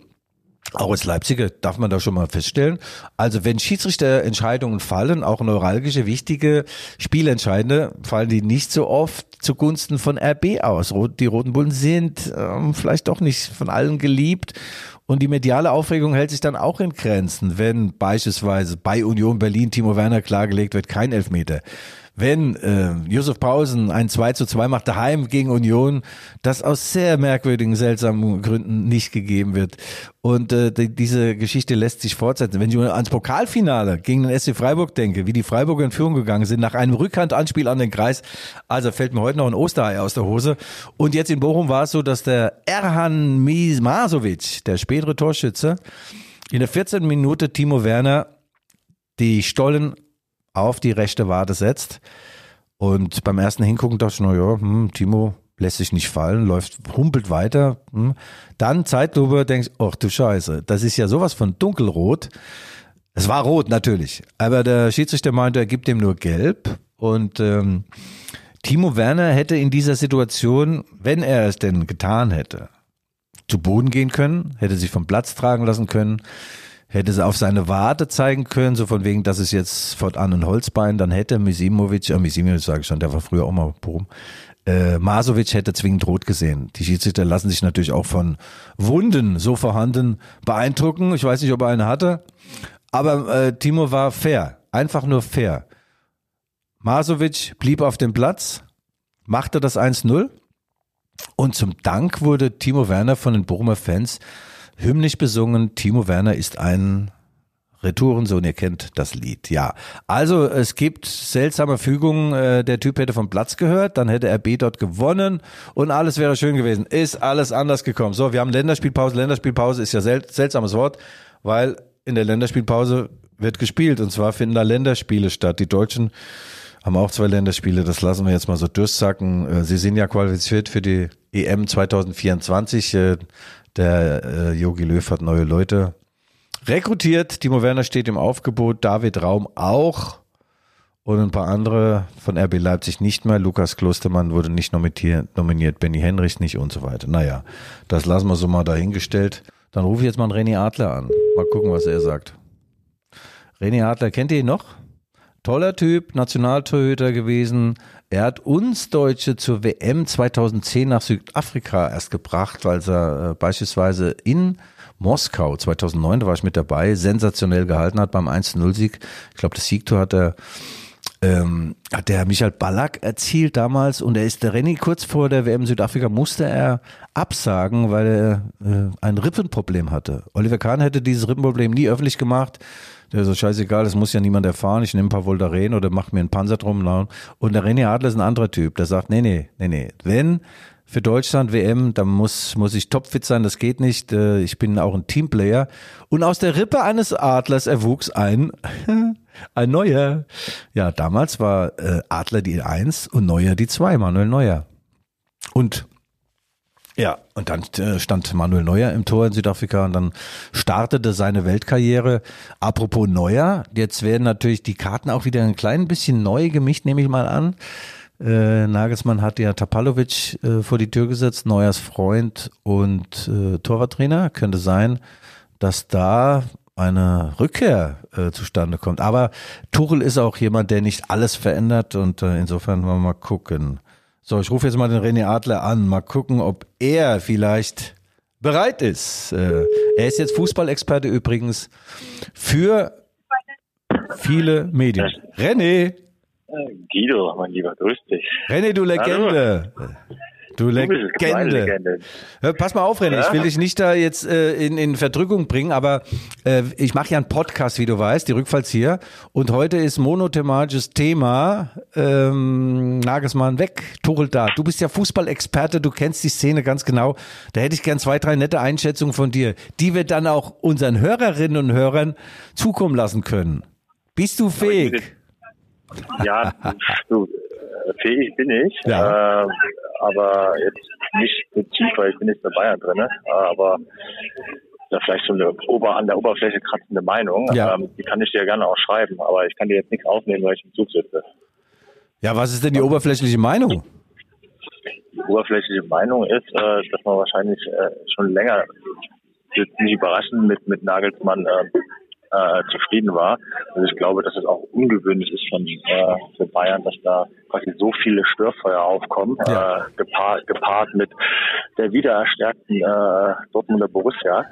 auch als Leipziger darf man da schon mal feststellen. Also wenn Schiedsrichterentscheidungen fallen, auch neuralgische, wichtige Spielentscheidende, fallen die nicht so oft zugunsten von RB aus. Die Roten Bullen sind ähm, vielleicht doch nicht von allen geliebt und die mediale Aufregung hält sich dann auch in Grenzen, wenn beispielsweise bei Union Berlin Timo Werner klargelegt wird, kein Elfmeter. Wenn äh, Josef Pausen ein 2 zu 2 macht daheim gegen Union, das aus sehr merkwürdigen, seltsamen Gründen nicht gegeben wird. Und äh, die, diese Geschichte lässt sich fortsetzen. Wenn ich ans Pokalfinale gegen den SC Freiburg denke, wie die Freiburger in Führung gegangen sind, nach einem Rückhandanspiel an den Kreis, also fällt mir heute noch ein Osterei aus der Hose. Und jetzt in Bochum war es so, dass der Erhan Masovic, der spätere Torschütze, in der 14. Minute Timo Werner die Stollen auf die rechte Wade setzt. Und beim ersten Hingucken dachte ich, na ja, hm, Timo lässt sich nicht fallen, läuft, humpelt weiter. Hm. Dann Zeitlupe, denkst, ach du Scheiße, das ist ja sowas von dunkelrot. Es war rot natürlich, aber der Schiedsrichter meinte, er gibt ihm nur gelb. Und ähm, Timo Werner hätte in dieser Situation, wenn er es denn getan hätte, zu Boden gehen können, hätte sich vom Platz tragen lassen können, hätte sie auf seine Warte zeigen können, so von wegen, das ist jetzt fortan ein Holzbein, dann hätte Misimovic, äh, Misimovic sage ich schon, der war früher auch mal Bochum, äh, Masovic hätte zwingend rot gesehen. Die Schiedsrichter lassen sich natürlich auch von Wunden so vorhanden beeindrucken. Ich weiß nicht, ob er eine hatte, aber äh, Timo war fair, einfach nur fair. Masovic blieb auf dem Platz, machte das 1-0 und zum Dank wurde Timo Werner von den Bochumer Fans hymnisch besungen. Timo Werner ist ein Retourensohn, ihr kennt das Lied, ja. Also es gibt seltsame Fügungen, äh, der Typ hätte vom Platz gehört, dann hätte RB dort gewonnen und alles wäre schön gewesen. Ist alles anders gekommen. So, wir haben Länderspielpause. Länderspielpause ist ja sel seltsames Wort, weil in der Länderspielpause wird gespielt und zwar finden da Länderspiele statt. Die Deutschen haben auch zwei Länderspiele, das lassen wir jetzt mal so durchsacken. Äh, sie sind ja qualifiziert für die EM 2024. Der Yogi äh, Löw hat neue Leute rekrutiert. Timo Werner steht im Aufgebot, David Raum auch und ein paar andere von RB Leipzig nicht mehr. Lukas Klostermann wurde nicht nominiert, Benny Henrichs nicht und so weiter. Naja, das lassen wir so mal dahingestellt. Dann rufe ich jetzt mal einen René Adler an. Mal gucken, was er sagt. René Adler, kennt ihr ihn noch? Toller Typ, Nationaltorhüter gewesen, er hat uns Deutsche zur WM 2010 nach Südafrika erst gebracht, weil er äh, beispielsweise in Moskau 2009, da war ich mit dabei, sensationell gehalten hat beim 1-0-Sieg. Ich glaube, das Siegtor hat er ähm, hat der Michael Ballack erzielt damals und er ist der Renny kurz vor der WM Südafrika musste er absagen, weil er äh, ein Rippenproblem hatte. Oliver Kahn hätte dieses Rippenproblem nie öffentlich gemacht. Der so, scheißegal, das muss ja niemand erfahren, ich nehme ein paar Voltaren oder mach mir einen Panzer drum. Und der René Adler ist ein anderer Typ, der sagt, nee, nee, nee, nee, wenn für Deutschland WM, dann muss, muss ich topfit sein, das geht nicht. Äh, ich bin auch ein Teamplayer. Und aus der Rippe eines Adlers erwuchs ein, *laughs* ein Neuer. Ja, damals war äh, Adler die Eins und Neuer die Zwei, Manuel Neuer. Und ja, und dann äh, stand Manuel Neuer im Tor in Südafrika und dann startete seine Weltkarriere. Apropos Neuer, jetzt werden natürlich die Karten auch wieder ein klein bisschen neu gemischt, nehme ich mal an. Äh, Nagelsmann hat ja Tapalovic äh, vor die Tür gesetzt, Neuers Freund und äh, Torwarttrainer. Könnte sein, dass da eine Rückkehr äh, zustande kommt. Aber Tuchel ist auch jemand, der nicht alles verändert und äh, insofern wollen wir mal gucken. So, ich rufe jetzt mal den René Adler an, mal gucken, ob er vielleicht bereit ist. Äh, er ist jetzt Fußballexperte übrigens für viele Medien. René! Guido, mein Lieber, grüß dich. René, du Legende. Hallo. Du Legende. Legende. Hör, pass mal auf, René. Ja? Ich will dich nicht da jetzt äh, in, in Verdrückung bringen, aber äh, ich mache ja einen Podcast, wie du weißt, die Rückfalls hier. Und heute ist monothematisches Thema ähm, Nagelsmann weg, Tuchel da. Du bist ja Fußballexperte, du kennst die Szene ganz genau. Da hätte ich gern zwei, drei nette Einschätzungen von dir, die wir dann auch unseren Hörerinnen und Hörern zukommen lassen können. Bist du fähig? Ja, du, äh, fähig bin ich. Ja. Äh, aber jetzt nicht so tief, weil ich bin nicht bei Bayern drin. Aber da vielleicht so eine Ober an der Oberfläche kratzende Meinung. Ja. Ähm, die kann ich dir gerne auch schreiben, aber ich kann dir jetzt nichts aufnehmen, weil ich im Zug sitze. Ja, was ist denn die oberflächliche Meinung? Die oberflächliche Meinung ist, äh, dass man wahrscheinlich äh, schon länger, wird nicht überraschen, mit, mit Nagelsmann äh, äh, zufrieden war. Also ich glaube, dass es auch ungewöhnlich ist von äh, für Bayern, dass da quasi so viele Störfeuer aufkommen, ja. äh, gepaart, gepaart mit der wiedererstärkten äh, Dortmunder Borussia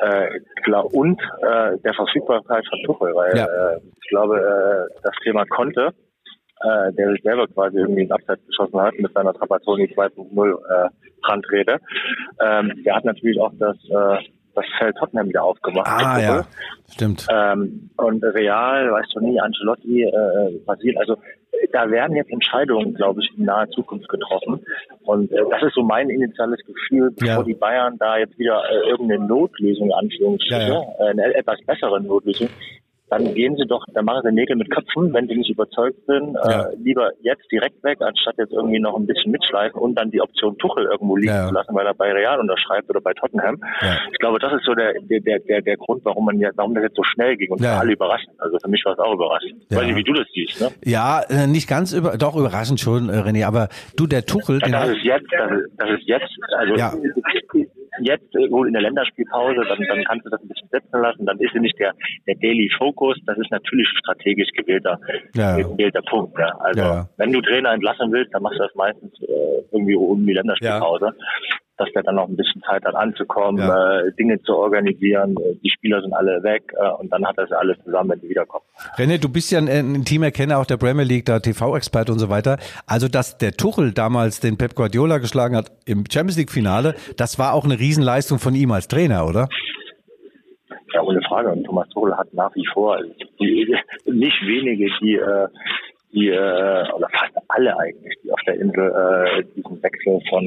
äh, und äh, der Verfügbarkeit von Tuchel, weil ja. äh, ich glaube, äh, das Thema konnte äh, der sich selber quasi irgendwie ins Abseits geschossen hat mit seiner Trapattoni 2.0 äh, Brandrede. Ähm, der hat natürlich auch das äh, das Feld Tottenham wieder aufgemacht. Ah, ja. Stimmt. Ähm, und Real, weißt du nie, Ancelotti, äh, Brasil, also da werden jetzt Entscheidungen, glaube ich, in naher Zukunft getroffen. Und äh, das ist so mein initiales Gefühl, bevor ja. die Bayern da jetzt wieder äh, irgendeine Notlösung, Anführungsstriche, ja, ja. Äh, eine etwas bessere Notlösung dann gehen Sie doch, dann machen Sie Nägel mit Köpfen, wenn Sie nicht überzeugt sind, äh, ja. lieber jetzt direkt weg, anstatt jetzt irgendwie noch ein bisschen mitschleifen und dann die Option Tuchel irgendwo liegen ja. zu lassen, weil er bei Real unterschreibt oder bei Tottenham. Ja. Ich glaube, das ist so der, der, der, der Grund, warum man ja, warum das jetzt so schnell ging und alle überraschend. Also für mich war es auch überraschend. Ja. Weiß nicht, wie du das siehst, ne? Ja, äh, nicht ganz über, doch überraschend schon, äh, René, aber du, der Tuchel, das ist jetzt, das ist, das ist jetzt, also ja jetzt wohl in der Länderspielpause, dann, dann kannst du das ein bisschen setzen lassen, dann ist sie nicht der, der Daily Focus, das ist natürlich strategisch gewählter, ja. gewählter Punkt. Ja. Also ja. wenn du Trainer entlassen willst, dann machst du das meistens äh, irgendwie um die Länderspielpause. Dass der dann noch ein bisschen Zeit hat anzukommen, ja. äh, Dinge zu organisieren. Äh, die Spieler sind alle weg äh, und dann hat sie alles zusammen, wenn sie wiederkommen. René, du bist ja ein, ein Teamerkenner auch der Premier League, da TV-Experte und so weiter. Also, dass der Tuchel damals den Pep Guardiola geschlagen hat im Champions League-Finale, das war auch eine Riesenleistung von ihm als Trainer, oder? Ja, ohne Frage. Und Thomas Tuchel hat nach wie vor die, nicht wenige, die äh, die äh, oder fast alle eigentlich, die auf der Insel äh, diesen Wechsel von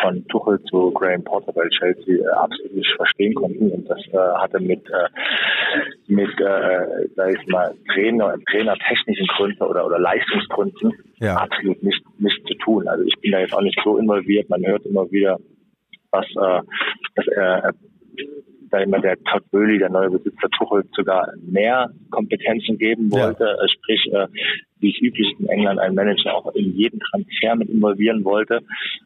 von Tuchel zu Graham Potter bei Chelsea äh, absolut nicht verstehen konnten und das äh, hatte mit äh, mit äh, sag ich mal Trainer trainertechnischen Gründen oder oder Leistungsgründen ja. absolut nicht nicht zu tun. Also ich bin da jetzt auch nicht so involviert. Man hört immer wieder, was äh, dass er da immer der Todd Böhli, der neue Besitzer Tuchel, sogar mehr Kompetenzen geben wollte. Ja. Äh, sprich, äh, wie es üblich in England ein Manager auch in jeden Transfer mit involvieren wollte.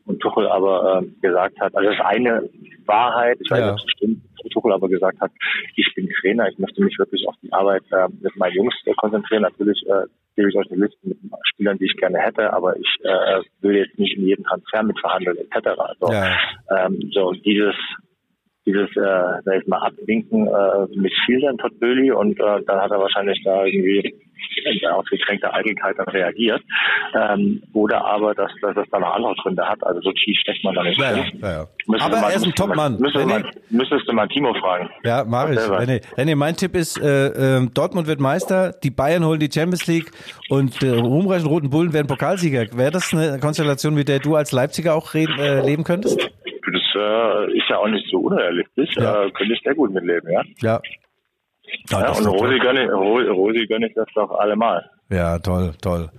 Und Tuchel aber äh, gesagt hat, also das ist eine Wahrheit, ich weiß nicht, ob es stimmt, Tuchel aber gesagt hat, ich bin Trainer, ich möchte mich wirklich auf die Arbeit äh, mit meinen Jungs äh, konzentrieren. Natürlich äh, gebe ich euch eine Liste mit Spielern, die ich gerne hätte, aber ich äh, will jetzt nicht in jedem Transfer mitverhandeln etc. Also, ja. ähm, so dieses dieses, äh, sag ich mal, Abwinken äh, missfiel dann Todd Böhli und äh, dann hat er wahrscheinlich da irgendwie in ausgekränkter Eitelkeit dann reagiert. Ähm, oder aber, dass, dass das dann noch andere Gründe hat. Also so tief steckt man da nicht Ja, drin. ja, ja. Müsstest Aber mal- er ist ein Topmann. Müsstest, du mal- müsstest du mal Timo fragen. Ja, mach ich. René, René, mein Tipp ist, äh, äh, Dortmund wird Meister, die Bayern holen die Champions League und die ruhmreichen Roten Bullen werden Pokalsieger. Wäre das eine Konstellation, mit der du als Leipziger auch reden, äh, leben könntest? Das äh, ist ja auch nicht so unrealistisch. Ja. Äh, könnte ich sehr gut mitleben, ja. Ja. Ja, ja und Rosi toll. gönne, Ro- Rosi gönne ich das doch allemal. ja, toll, toll,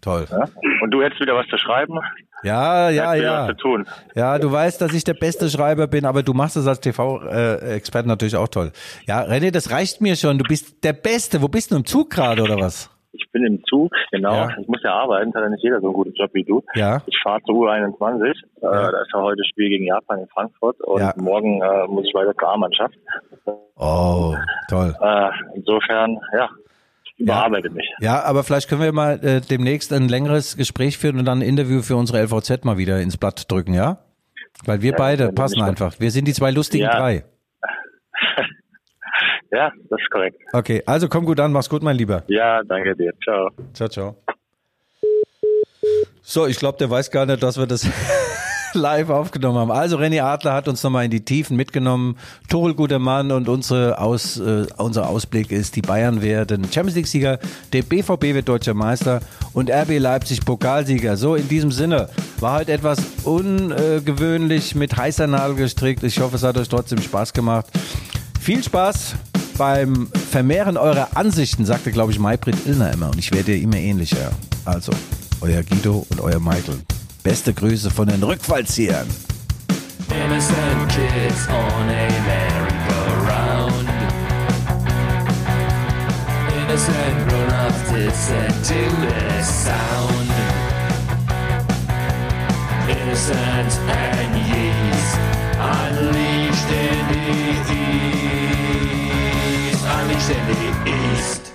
toll. Ja? Und du hättest wieder was zu schreiben? Ja, ja, ja. was zu tun. Ja, du weißt, dass ich der beste Schreiber bin, aber du machst es als TV-Experte natürlich auch toll. Ja, René, das reicht mir schon. Du bist der Beste. Wo bist du im Zug gerade oder was? Ich bin im Zug, genau. Ja. Ich muss ja arbeiten, hat ja nicht jeder so einen guten Job wie du. Ja. Ich fahre zur U21. Äh, da ist ja heute Spiel gegen Japan in Frankfurt und Ja. morgen äh, muss ich weiter zur A-Mannschaft. Oh, toll. Äh, insofern, ja, ich überarbeite mich. Ja, aber vielleicht können wir mal äh, demnächst ein längeres Gespräch führen und dann ein Interview für unsere LVZ mal wieder ins Blatt drücken, ja? Weil wir Ja, beide passen einfach. Wir sind die zwei lustigen Ja. drei. Ja, das ist korrekt. Okay, also komm gut an, mach's gut, mein Lieber. Ja, danke dir. Ciao. Ciao, ciao. So, ich glaube, der weiß gar nicht, dass wir das *laughs* live aufgenommen haben. Also René Adler hat uns nochmal in die Tiefen mitgenommen. Torel guter Mann und unsere Aus, äh, unser Ausblick ist, die Bayern werden Champions League-Sieger, der BVB wird deutscher Meister und RB Leipzig Pokalsieger. So, in diesem Sinne war heute etwas ungewöhnlich mit heißer Nadel gestrickt. Ich hoffe, es hat euch trotzdem Spaß gemacht. Viel Spaß beim Vermehren eurer Ansichten, sagte, glaube ich, Maybrit Illner immer. Und ich werde immer ähnlicher. Also, euer Guido und euer Michael. Beste Grüße von den Rückfallziehern. Innocent kids on a merry-go-round. Innocent grown-ups listen to the sound. Innocent and yeast unleashed in the east. Unleashed in the east.